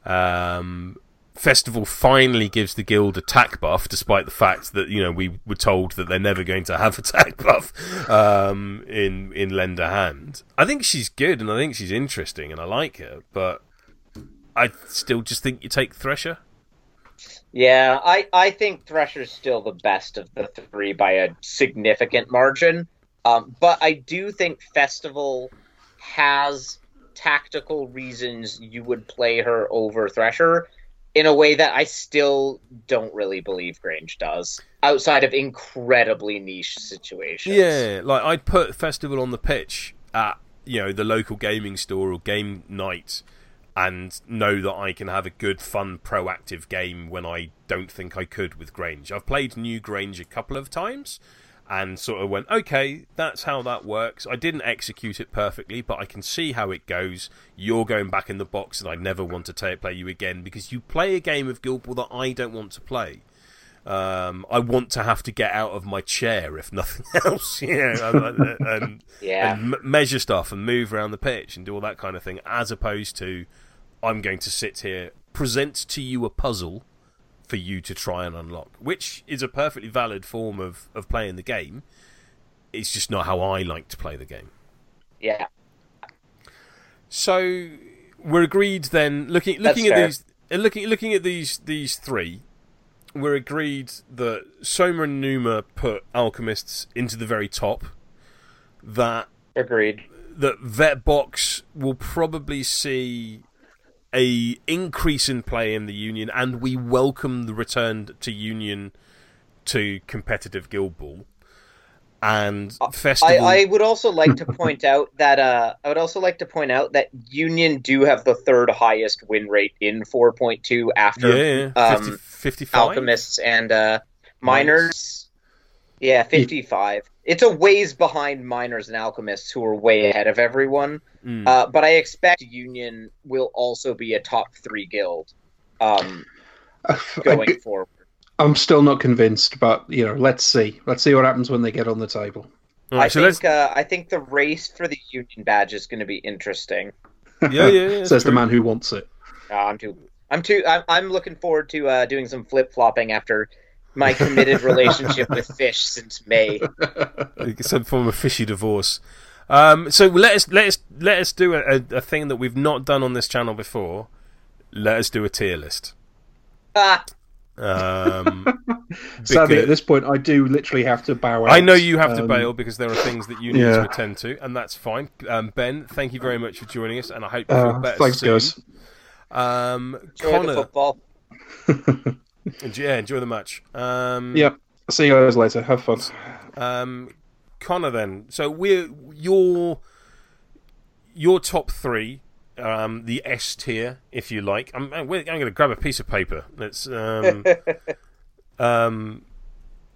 [SPEAKER 2] Um, Festival finally gives the guild a attack buff, despite the fact that you know we were told that they're never going to have a attack buff um, in in lender hand. I think she's good and I think she's interesting and I like her, but I still just think you take Thresher.
[SPEAKER 4] Yeah, I, I think Thresher's still the best of the three by a significant margin. Um, but I do think Festival has tactical reasons you would play her over Thresher in a way that I still don't really believe Grange does, outside of incredibly niche situations.
[SPEAKER 2] Yeah, like I'd put Festival on the pitch at you know the local gaming store or game night, and know that I can have a good, fun, proactive game when I don't think I could with Grange. I've played New Grange a couple of times. And sort of went, okay, that's how that works. I didn't execute it perfectly, but I can see how it goes. You're going back in the box, and I never want to ta play you again because you play a game of Guild Ball that I don't want to play. Um, I want to have to get out of my chair if nothing else, you know, and, and,
[SPEAKER 4] Yeah.
[SPEAKER 2] and m- measure stuff and move around the pitch and do all that kind of thing, as opposed to I'm going to sit here, present to you a puzzle for you to try and unlock, which is a perfectly valid form of, of playing the game. It's just not how I like to play the game.
[SPEAKER 4] Yeah.
[SPEAKER 2] So we're agreed then. Looking looking at
[SPEAKER 4] fair.
[SPEAKER 2] these, uh, looking looking at these these three, we're agreed that Soma and Numa put alchemists into the very top. That
[SPEAKER 4] Agreed.
[SPEAKER 2] that Vetbox will probably see a increase in play in the Union, and we welcome the return to Union to competitive Guild Ball. And
[SPEAKER 4] I,
[SPEAKER 2] Festival,
[SPEAKER 4] I would also like to point out that uh, I would also like to point out that Union do have the third highest win rate in 4.2 after
[SPEAKER 2] yeah, yeah, 50,
[SPEAKER 4] um,
[SPEAKER 2] 55?
[SPEAKER 4] alchemists and uh, miners. Yeah, 55. It's a ways behind miners and alchemists who are way ahead of everyone.
[SPEAKER 2] Mm.
[SPEAKER 4] Uh, but I expect Union will also be a top three guild um, going
[SPEAKER 3] I,
[SPEAKER 4] forward.
[SPEAKER 3] I'm still not convinced, but you know, let's see. Let's see what happens when they get on the table.
[SPEAKER 2] All right,
[SPEAKER 4] I
[SPEAKER 2] so
[SPEAKER 4] think uh, I think the race for the Union badge is going to be interesting.
[SPEAKER 2] yeah, yeah, yeah. that's
[SPEAKER 3] Says the man who wants it.
[SPEAKER 4] Uh, I'm too. I'm too. I'm, I'm looking forward to uh, doing some flip flopping after my committed relationship with fish since May.
[SPEAKER 2] some form of fishy divorce. Um, so let us let us let us do a, a, a thing that we've not done on this channel before. Let us do a tier list.
[SPEAKER 4] Ah,
[SPEAKER 2] Um,
[SPEAKER 3] Sadly, at this point, I do literally have to bow out.
[SPEAKER 2] I know you have to
[SPEAKER 3] Um,
[SPEAKER 2] bail because there are things that you need to attend to, and that's fine. Um, ben, thank you very much for joining us, and I hope you feel
[SPEAKER 3] Uh,
[SPEAKER 2] better
[SPEAKER 3] thanks,
[SPEAKER 2] soon.
[SPEAKER 3] guys.
[SPEAKER 2] Um,
[SPEAKER 4] enjoy the
[SPEAKER 2] Connor,
[SPEAKER 4] football.
[SPEAKER 2] yeah, enjoy the match. Um,
[SPEAKER 3] Yep. See you guys later. Have fun.
[SPEAKER 2] Um, Connor, then. So we're your your top three, um, the S tier, if you like. I'm I'm going to grab a piece of paper. Let's. Um, um,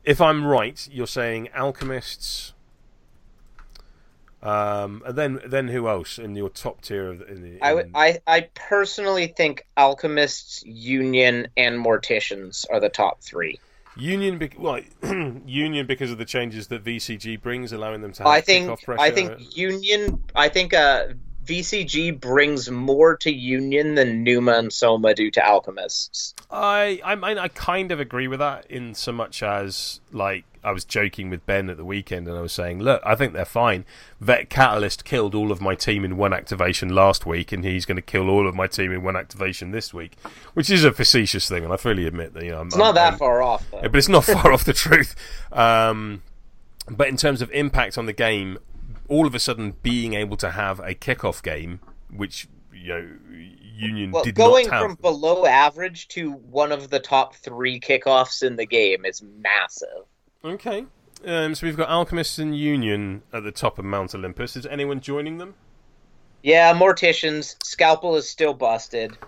[SPEAKER 2] if I'm right, you're saying alchemists. Um, and then then who else in your top tier of the, in the,
[SPEAKER 4] I, would-
[SPEAKER 2] in-
[SPEAKER 4] I I personally think alchemists, union, and morticians are the top three.
[SPEAKER 2] Union, bec- well, Union because of the changes that VCG brings, allowing them to have
[SPEAKER 4] I think
[SPEAKER 2] pressure.
[SPEAKER 4] I think union. I think uh, VCG brings more to union than Numa and Soma do to alchemists.
[SPEAKER 2] I, I mean, I kind of agree with that in so much as like I was joking with Ben at the weekend and I was saying, look, I think they're fine. Vet Catalyst killed all of my team in one activation last week, and he's going to kill all of my team in one activation this week, which is a facetious thing, and I fully admit that you know I'm,
[SPEAKER 4] It's not
[SPEAKER 2] I'm-
[SPEAKER 4] that
[SPEAKER 2] I'm-
[SPEAKER 4] far off though.
[SPEAKER 2] but it's not far off the truth. Um, but in terms of impact on the game, all of a sudden being able to have a kickoff game, which you know Union
[SPEAKER 4] Well,
[SPEAKER 2] did
[SPEAKER 4] going
[SPEAKER 2] not have.
[SPEAKER 4] Going from below average to one of the top three kickoffs in the game is massive.
[SPEAKER 2] Okay. Um, so we've got Alchemists and Union at the top of Mount Olympus. Is anyone joining them?
[SPEAKER 4] Yeah, morticians. Scalpel is still busted.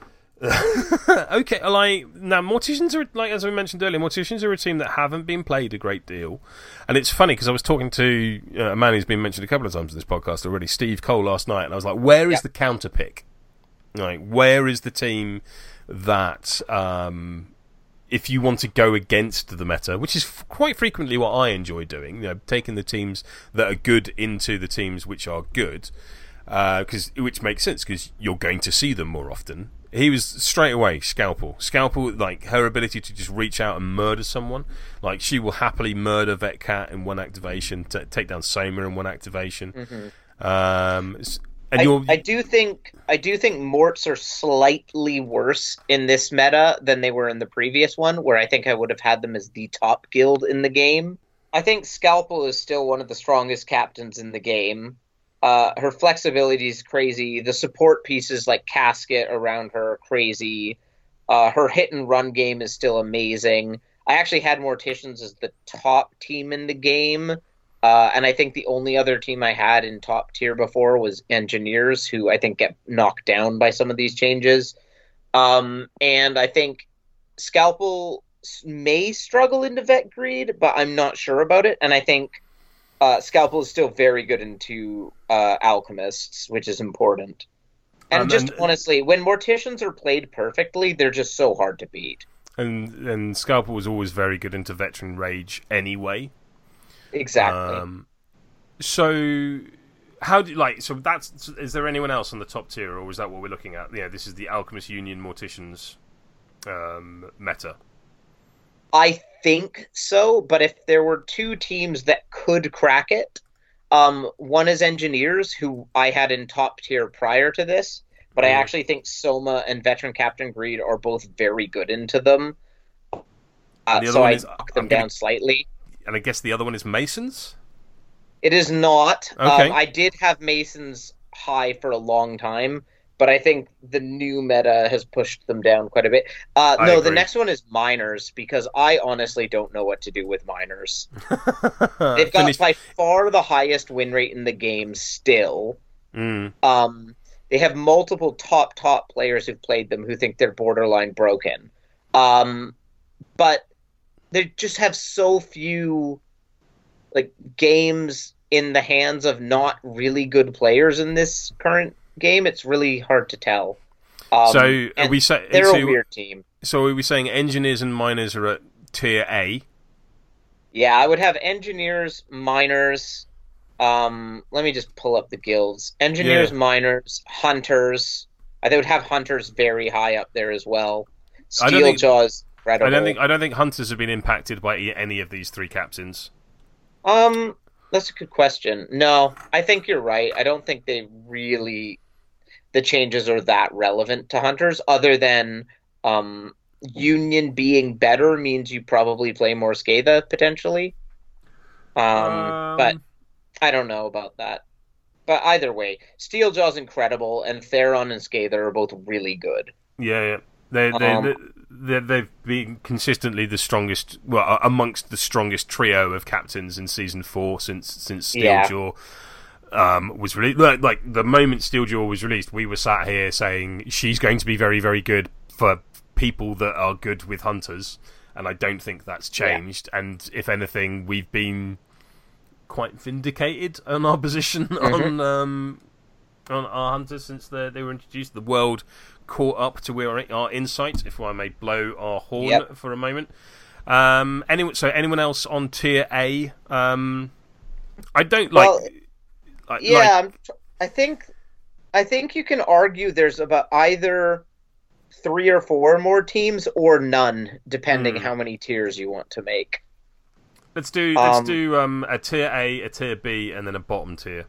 [SPEAKER 2] okay, like now, morticians are like as we mentioned earlier, morticians are a team that haven't been played a great deal, and it's funny because I was talking to uh, a man who's been mentioned a couple of times in this podcast already, Steve Cole, last night, and I was like, "Where is
[SPEAKER 4] Yep.
[SPEAKER 2] the counter pick? Like, where is the team that, um, if you want to go against the meta, which is f- quite frequently what I enjoy doing, you know, taking the teams that are good into the teams which are good." because which makes sense because you're going to see them more often. He was straight away scalpel, scalpel. Like her ability to just reach out and murder someone, like she will happily murder Vetcat in one activation, t- take down Soma in one activation. Um, s- and
[SPEAKER 4] I, I do think I do think morts are slightly worse in this meta than they were in the previous one, where I think I would have had them as the top guild in the game. I think Scalpel is still one of the strongest captains in the game. Uh, her flexibility is crazy. The support pieces like Casket around her are crazy. Uh, her hit and run game is still amazing. I actually had Morticians as the top team in the game. Uh, and I think the only other team I had in top tier before was Engineers, who I think get knocked down by some of these changes. Um, and I think Scalpel may struggle into Vet Greede, but I'm not sure about it. And I think uh, Scalpel is still very good into uh, Alchemists, which is important. And
[SPEAKER 2] Um,
[SPEAKER 4] just
[SPEAKER 2] and-
[SPEAKER 4] honestly, when Morticians are played perfectly, they're just so hard to beat.
[SPEAKER 2] and and Scalpel was always very good into veteran rage anyway.
[SPEAKER 4] Exactly.
[SPEAKER 2] Um, so how do you, like so that's is there anyone else on the top tier or is that what we're looking at? Yeah, this is the Alchemist Union Morticians um, meta.
[SPEAKER 4] I think so, but if there were two teams that could crack it, um, one is Engineers, who I had in top tier prior to this, but I
[SPEAKER 2] Mhm.
[SPEAKER 4] actually think Soma and Veteran Captain Greede are both very good into them. Uh,
[SPEAKER 2] the
[SPEAKER 4] so I knock them
[SPEAKER 2] I'm gonna-
[SPEAKER 4] down slightly.
[SPEAKER 2] And I guess the other one is Masons.
[SPEAKER 4] It is not.
[SPEAKER 2] Okay.
[SPEAKER 4] Um, I did have Masons high for a long time, but I think the new meta has pushed them down quite a bit. Uh, no, the next one is Miners because I honestly don't know what to do with Miners. They've got
[SPEAKER 2] Finished-
[SPEAKER 4] by far the highest win rate in the game still.
[SPEAKER 2] Mm.
[SPEAKER 4] Um, they have multiple top top players who've played them who think they're borderline broken. Um, but they just have so few like games in the hands of not really good players in this current game. It's really hard to tell. Um,
[SPEAKER 2] so are we say,
[SPEAKER 4] they're
[SPEAKER 2] so,
[SPEAKER 4] a weird team.
[SPEAKER 2] so are we saying engineers and miners are at tier A?
[SPEAKER 4] Yeah, I would have engineers, miners. Um, let me just pull up the guilds: engineers,
[SPEAKER 2] Yeah.
[SPEAKER 4] miners, hunters. I would have hunters very high up there as well.
[SPEAKER 2] I
[SPEAKER 4] Steeljaws,
[SPEAKER 2] I don't think I don't think hunters have been impacted by any of these three captains.
[SPEAKER 4] Um, that's a good question. No, I think you're right. I don't think they really the changes are that relevant to hunters, other than um, union being better means you probably play more Skatha potentially. Um, but I don't know about that. But either way, Steeljaw's incredible, and Theron and Skatha are both really good.
[SPEAKER 2] Yeah, yeah. They they
[SPEAKER 4] Um,
[SPEAKER 2] they they've been consistently the strongest, well, amongst the strongest trio of captains in season four since since
[SPEAKER 4] Yeah.
[SPEAKER 2] Steeljaw um, was released. Like, like the moment Steeljaw was released, we were sat here saying she's going to be very very good for people that are good with hunters, and I don't think that's changed. And if anything, we've been quite vindicated on our position
[SPEAKER 4] Mm-hmm.
[SPEAKER 2] on um, on our hunters since they they were introduced. The world caught up to where our, our insight, if I may blow our horn
[SPEAKER 4] Yep.
[SPEAKER 2] for a moment. Um, anyone, so anyone else on tier A? Um, I don't like.
[SPEAKER 4] Well,
[SPEAKER 2] like-
[SPEAKER 4] Yeah,
[SPEAKER 2] like-
[SPEAKER 4] I'm tr- I think I think you can argue there's about either three or four more teams or none, depending
[SPEAKER 2] Hmm.
[SPEAKER 4] how many tiers you want to make.
[SPEAKER 2] let's do let's
[SPEAKER 4] um,
[SPEAKER 2] do um, a tier A, a tier B, and then a bottom tier.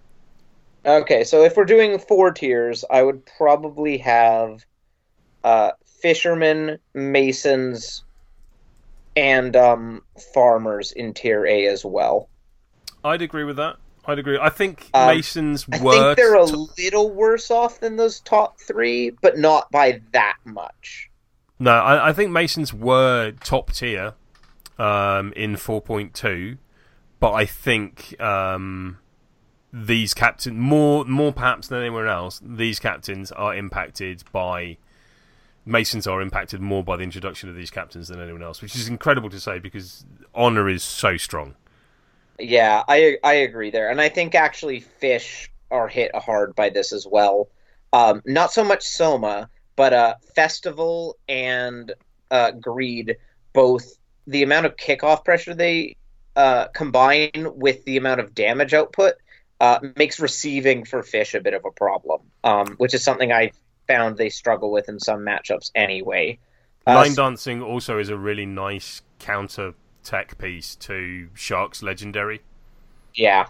[SPEAKER 4] Okay, so if we're doing four tiers, I would probably have uh, fishermen, masons, and um, farmers in tier A as well.
[SPEAKER 2] I'd agree with that. I'd agree. I think
[SPEAKER 4] Um,
[SPEAKER 2] Masons
[SPEAKER 4] I
[SPEAKER 2] were.
[SPEAKER 4] think they're a
[SPEAKER 2] t-
[SPEAKER 4] little worse off than those top three, but not by that much.
[SPEAKER 2] No, I, I think Masons were top tier um, in 4.2, but I think um, these captains more more perhaps than anywhere else. These captains are impacted by Masons are impacted more by the introduction of these captains than anyone else, which is incredible to say because honor is so strong.
[SPEAKER 4] Yeah, I I agree there, and I think actually fish are hit hard by this as well. Um, not so much Soma, but uh, Festival and uh, Greede both the amount of kickoff pressure they uh, combine with the amount of damage output uh, makes receiving for fish a bit of a problem, um, which is something I found they struggle with in some matchups anyway. Uh,
[SPEAKER 2] Line dancing also is a really nice counter tech piece to Shark's legendary.
[SPEAKER 4] Yeah,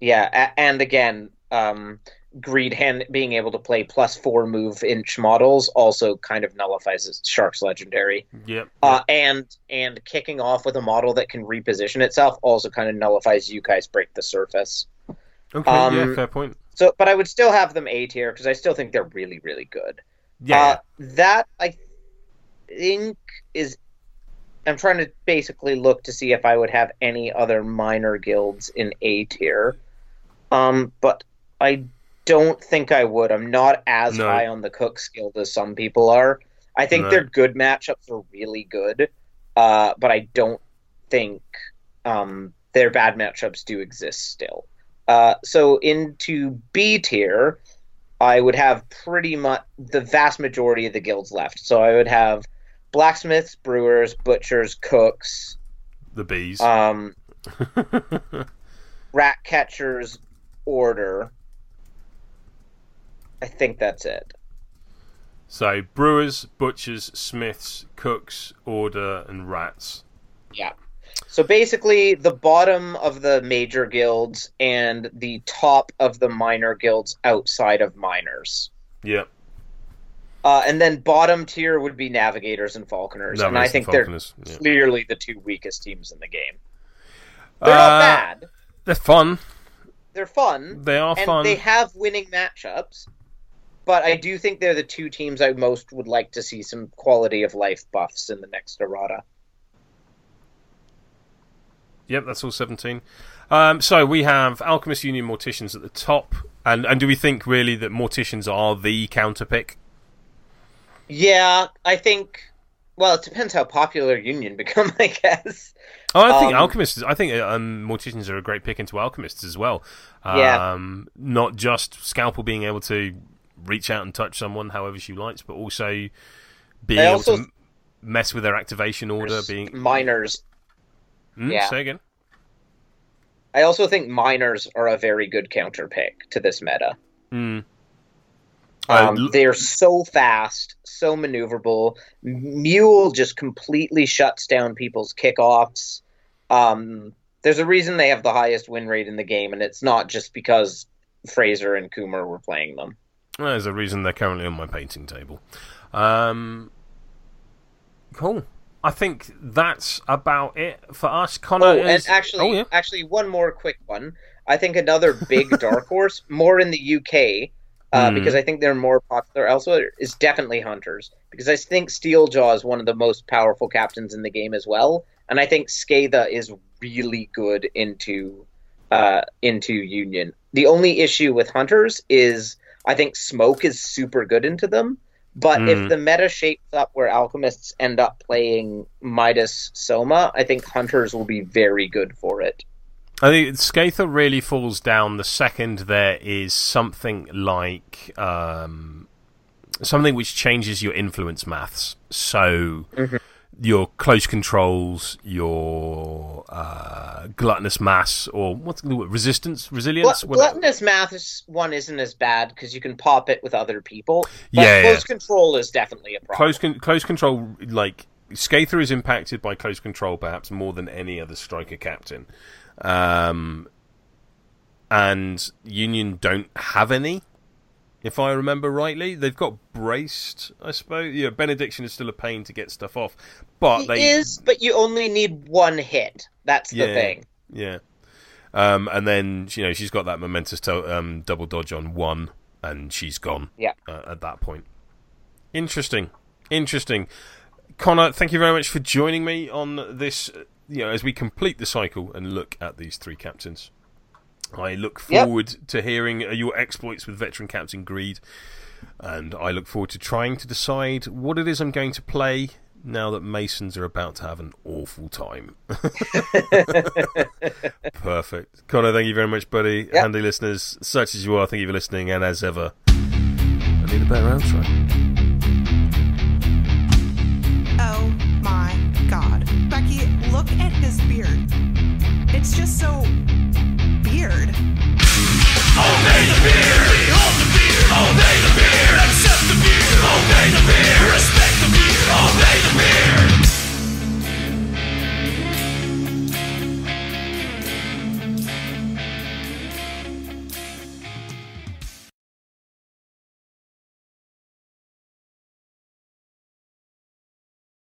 [SPEAKER 4] yeah, and again, um, Greede hand being able to play plus four move inch models also kind of nullifies Shark's legendary.
[SPEAKER 2] Yep.
[SPEAKER 4] Uh, and and kicking off with a model that can reposition itself also kind of nullifies you guys break the surface.
[SPEAKER 2] Okay.
[SPEAKER 4] um,
[SPEAKER 2] yeah. Fair point.
[SPEAKER 4] So, but I would still have them A tier because I still think they're really really good.
[SPEAKER 2] Yeah.
[SPEAKER 4] Uh, that I think is. I'm trying to basically look to see if I would have any other minor guilds in A tier. Um, but I don't think I would. I'm not as
[SPEAKER 2] No.
[SPEAKER 4] high on the Cook's Guild as some people are. I think
[SPEAKER 2] No.
[SPEAKER 4] their good matchups are really good, uh, but I don't think um, their bad matchups do exist still. Uh, so into B tier, I would have pretty much the vast majority of the guilds left. So I would have blacksmiths, brewers, butchers, cooks,
[SPEAKER 2] the bees.
[SPEAKER 4] um, rat catchers, order. I think that's it.
[SPEAKER 2] so brewers, butchers, smiths, cooks, order, and rats.
[SPEAKER 4] Yeah. So basically, the bottom of the major guilds and the top of the minor guilds outside of miners.
[SPEAKER 2] Yep.
[SPEAKER 4] Uh, and then bottom tier would be navigators and falconers, and I think
[SPEAKER 2] and
[SPEAKER 4] they're
[SPEAKER 2] yeah.
[SPEAKER 4] clearly the two weakest teams in the game. They're
[SPEAKER 2] Uh,
[SPEAKER 4] not bad.
[SPEAKER 2] They're fun.
[SPEAKER 4] They're fun.
[SPEAKER 2] They are
[SPEAKER 4] and
[SPEAKER 2] fun.
[SPEAKER 4] they have winning matchups. But I do think they're the two teams I most would like to see some quality of life buffs in the next errata.
[SPEAKER 2] Yep, that's all 17. Um, so we have Alchemist Union Morticians at the top. And, and do we think really that Morticians are the counter pick?
[SPEAKER 4] Yeah, I think. Well, it depends how popular Union become, I guess.
[SPEAKER 2] Oh, I think
[SPEAKER 4] Um,
[SPEAKER 2] Alchemists. I think um, Morticians are a great pick into Alchemists as well.
[SPEAKER 4] Yeah.
[SPEAKER 2] Um, Not just Scalpel being able to reach out and touch someone however she likes, but also being
[SPEAKER 4] I
[SPEAKER 2] able
[SPEAKER 4] also-
[SPEAKER 2] to mess with their activation order. Being
[SPEAKER 4] miners.
[SPEAKER 2] Hmm,
[SPEAKER 4] yeah.
[SPEAKER 2] Say again.
[SPEAKER 4] I also think miners are a very good counter pick to this meta.
[SPEAKER 2] Hmm.
[SPEAKER 4] Um,
[SPEAKER 2] l-
[SPEAKER 4] they're so fast, so maneuverable. Mule just completely shuts down people's kickoffs. Um, there's a reason they have the highest win rate in the game, and it's not just because Fraser and Coomer were playing them.
[SPEAKER 2] There's a reason they're currently on my painting table. Um, cool. I think that's about it for us. Connor
[SPEAKER 4] Oh,
[SPEAKER 2] is.
[SPEAKER 4] and actually,
[SPEAKER 2] oh, yeah.
[SPEAKER 4] actually, one more quick one. I think another big dark horse, more in the UK, uh,
[SPEAKER 2] Hmm.
[SPEAKER 4] because I think they're more popular elsewhere, is definitely Hunters. Because I think Steeljaw is one of the most powerful captains in the game as well, and I think Skatha is really good into uh, into Union. The only issue with Hunters is I think Smoke is super good into them. But
[SPEAKER 2] Hmm.
[SPEAKER 4] if the meta shapes up where alchemists end up playing Midas Soma, I think hunters will be very good for it.
[SPEAKER 2] I think Skatha really falls down the second there is something like um, something which changes your influence maths. So
[SPEAKER 4] Mhm.
[SPEAKER 2] Your close controls, your uh, gluttonous mass, or what's the word? resistance, resilience. What-
[SPEAKER 4] gluttonous maths one isn't as bad because you can pop it with other people. But
[SPEAKER 2] Yeah,
[SPEAKER 4] close
[SPEAKER 2] yeah.
[SPEAKER 4] control is definitely a problem.
[SPEAKER 2] close con- close control like Skatha is impacted by close control perhaps more than any other striker captain. Um, and Union don't have any, if I remember rightly. They've got braced, I suppose. Yeah, benediction is still a pain to get stuff off, but
[SPEAKER 4] It
[SPEAKER 2] they
[SPEAKER 4] is, but you only need one hit. That's the
[SPEAKER 2] Yeah.
[SPEAKER 4] thing.
[SPEAKER 2] yeah. Um, and then you know she's got that momentous to- um, double dodge on one, and she's gone.
[SPEAKER 4] Yeah.
[SPEAKER 2] uh, at that point. Interesting, interesting. Connor, thank you very much for joining me on this. You know, as we complete the cycle and look at these three captains. I look
[SPEAKER 4] Yep.
[SPEAKER 2] forward to hearing uh, your exploits with veteran Captain Greede, and I look forward to trying to decide what it is I'm going to play now that Masons are about to have an awful time. Perfect. Connor, thank you very much, buddy.
[SPEAKER 4] Yep.
[SPEAKER 2] Handy listeners, such as you are, thank you for listening, and as ever, I need a better outro.
[SPEAKER 5] Oh my god. Becky, look at his beard. It's just so beard.
[SPEAKER 6] Obey the beard. Behold the beard. Obey the beard. Accept the beard. Obey the beard. Respect the beard. Obey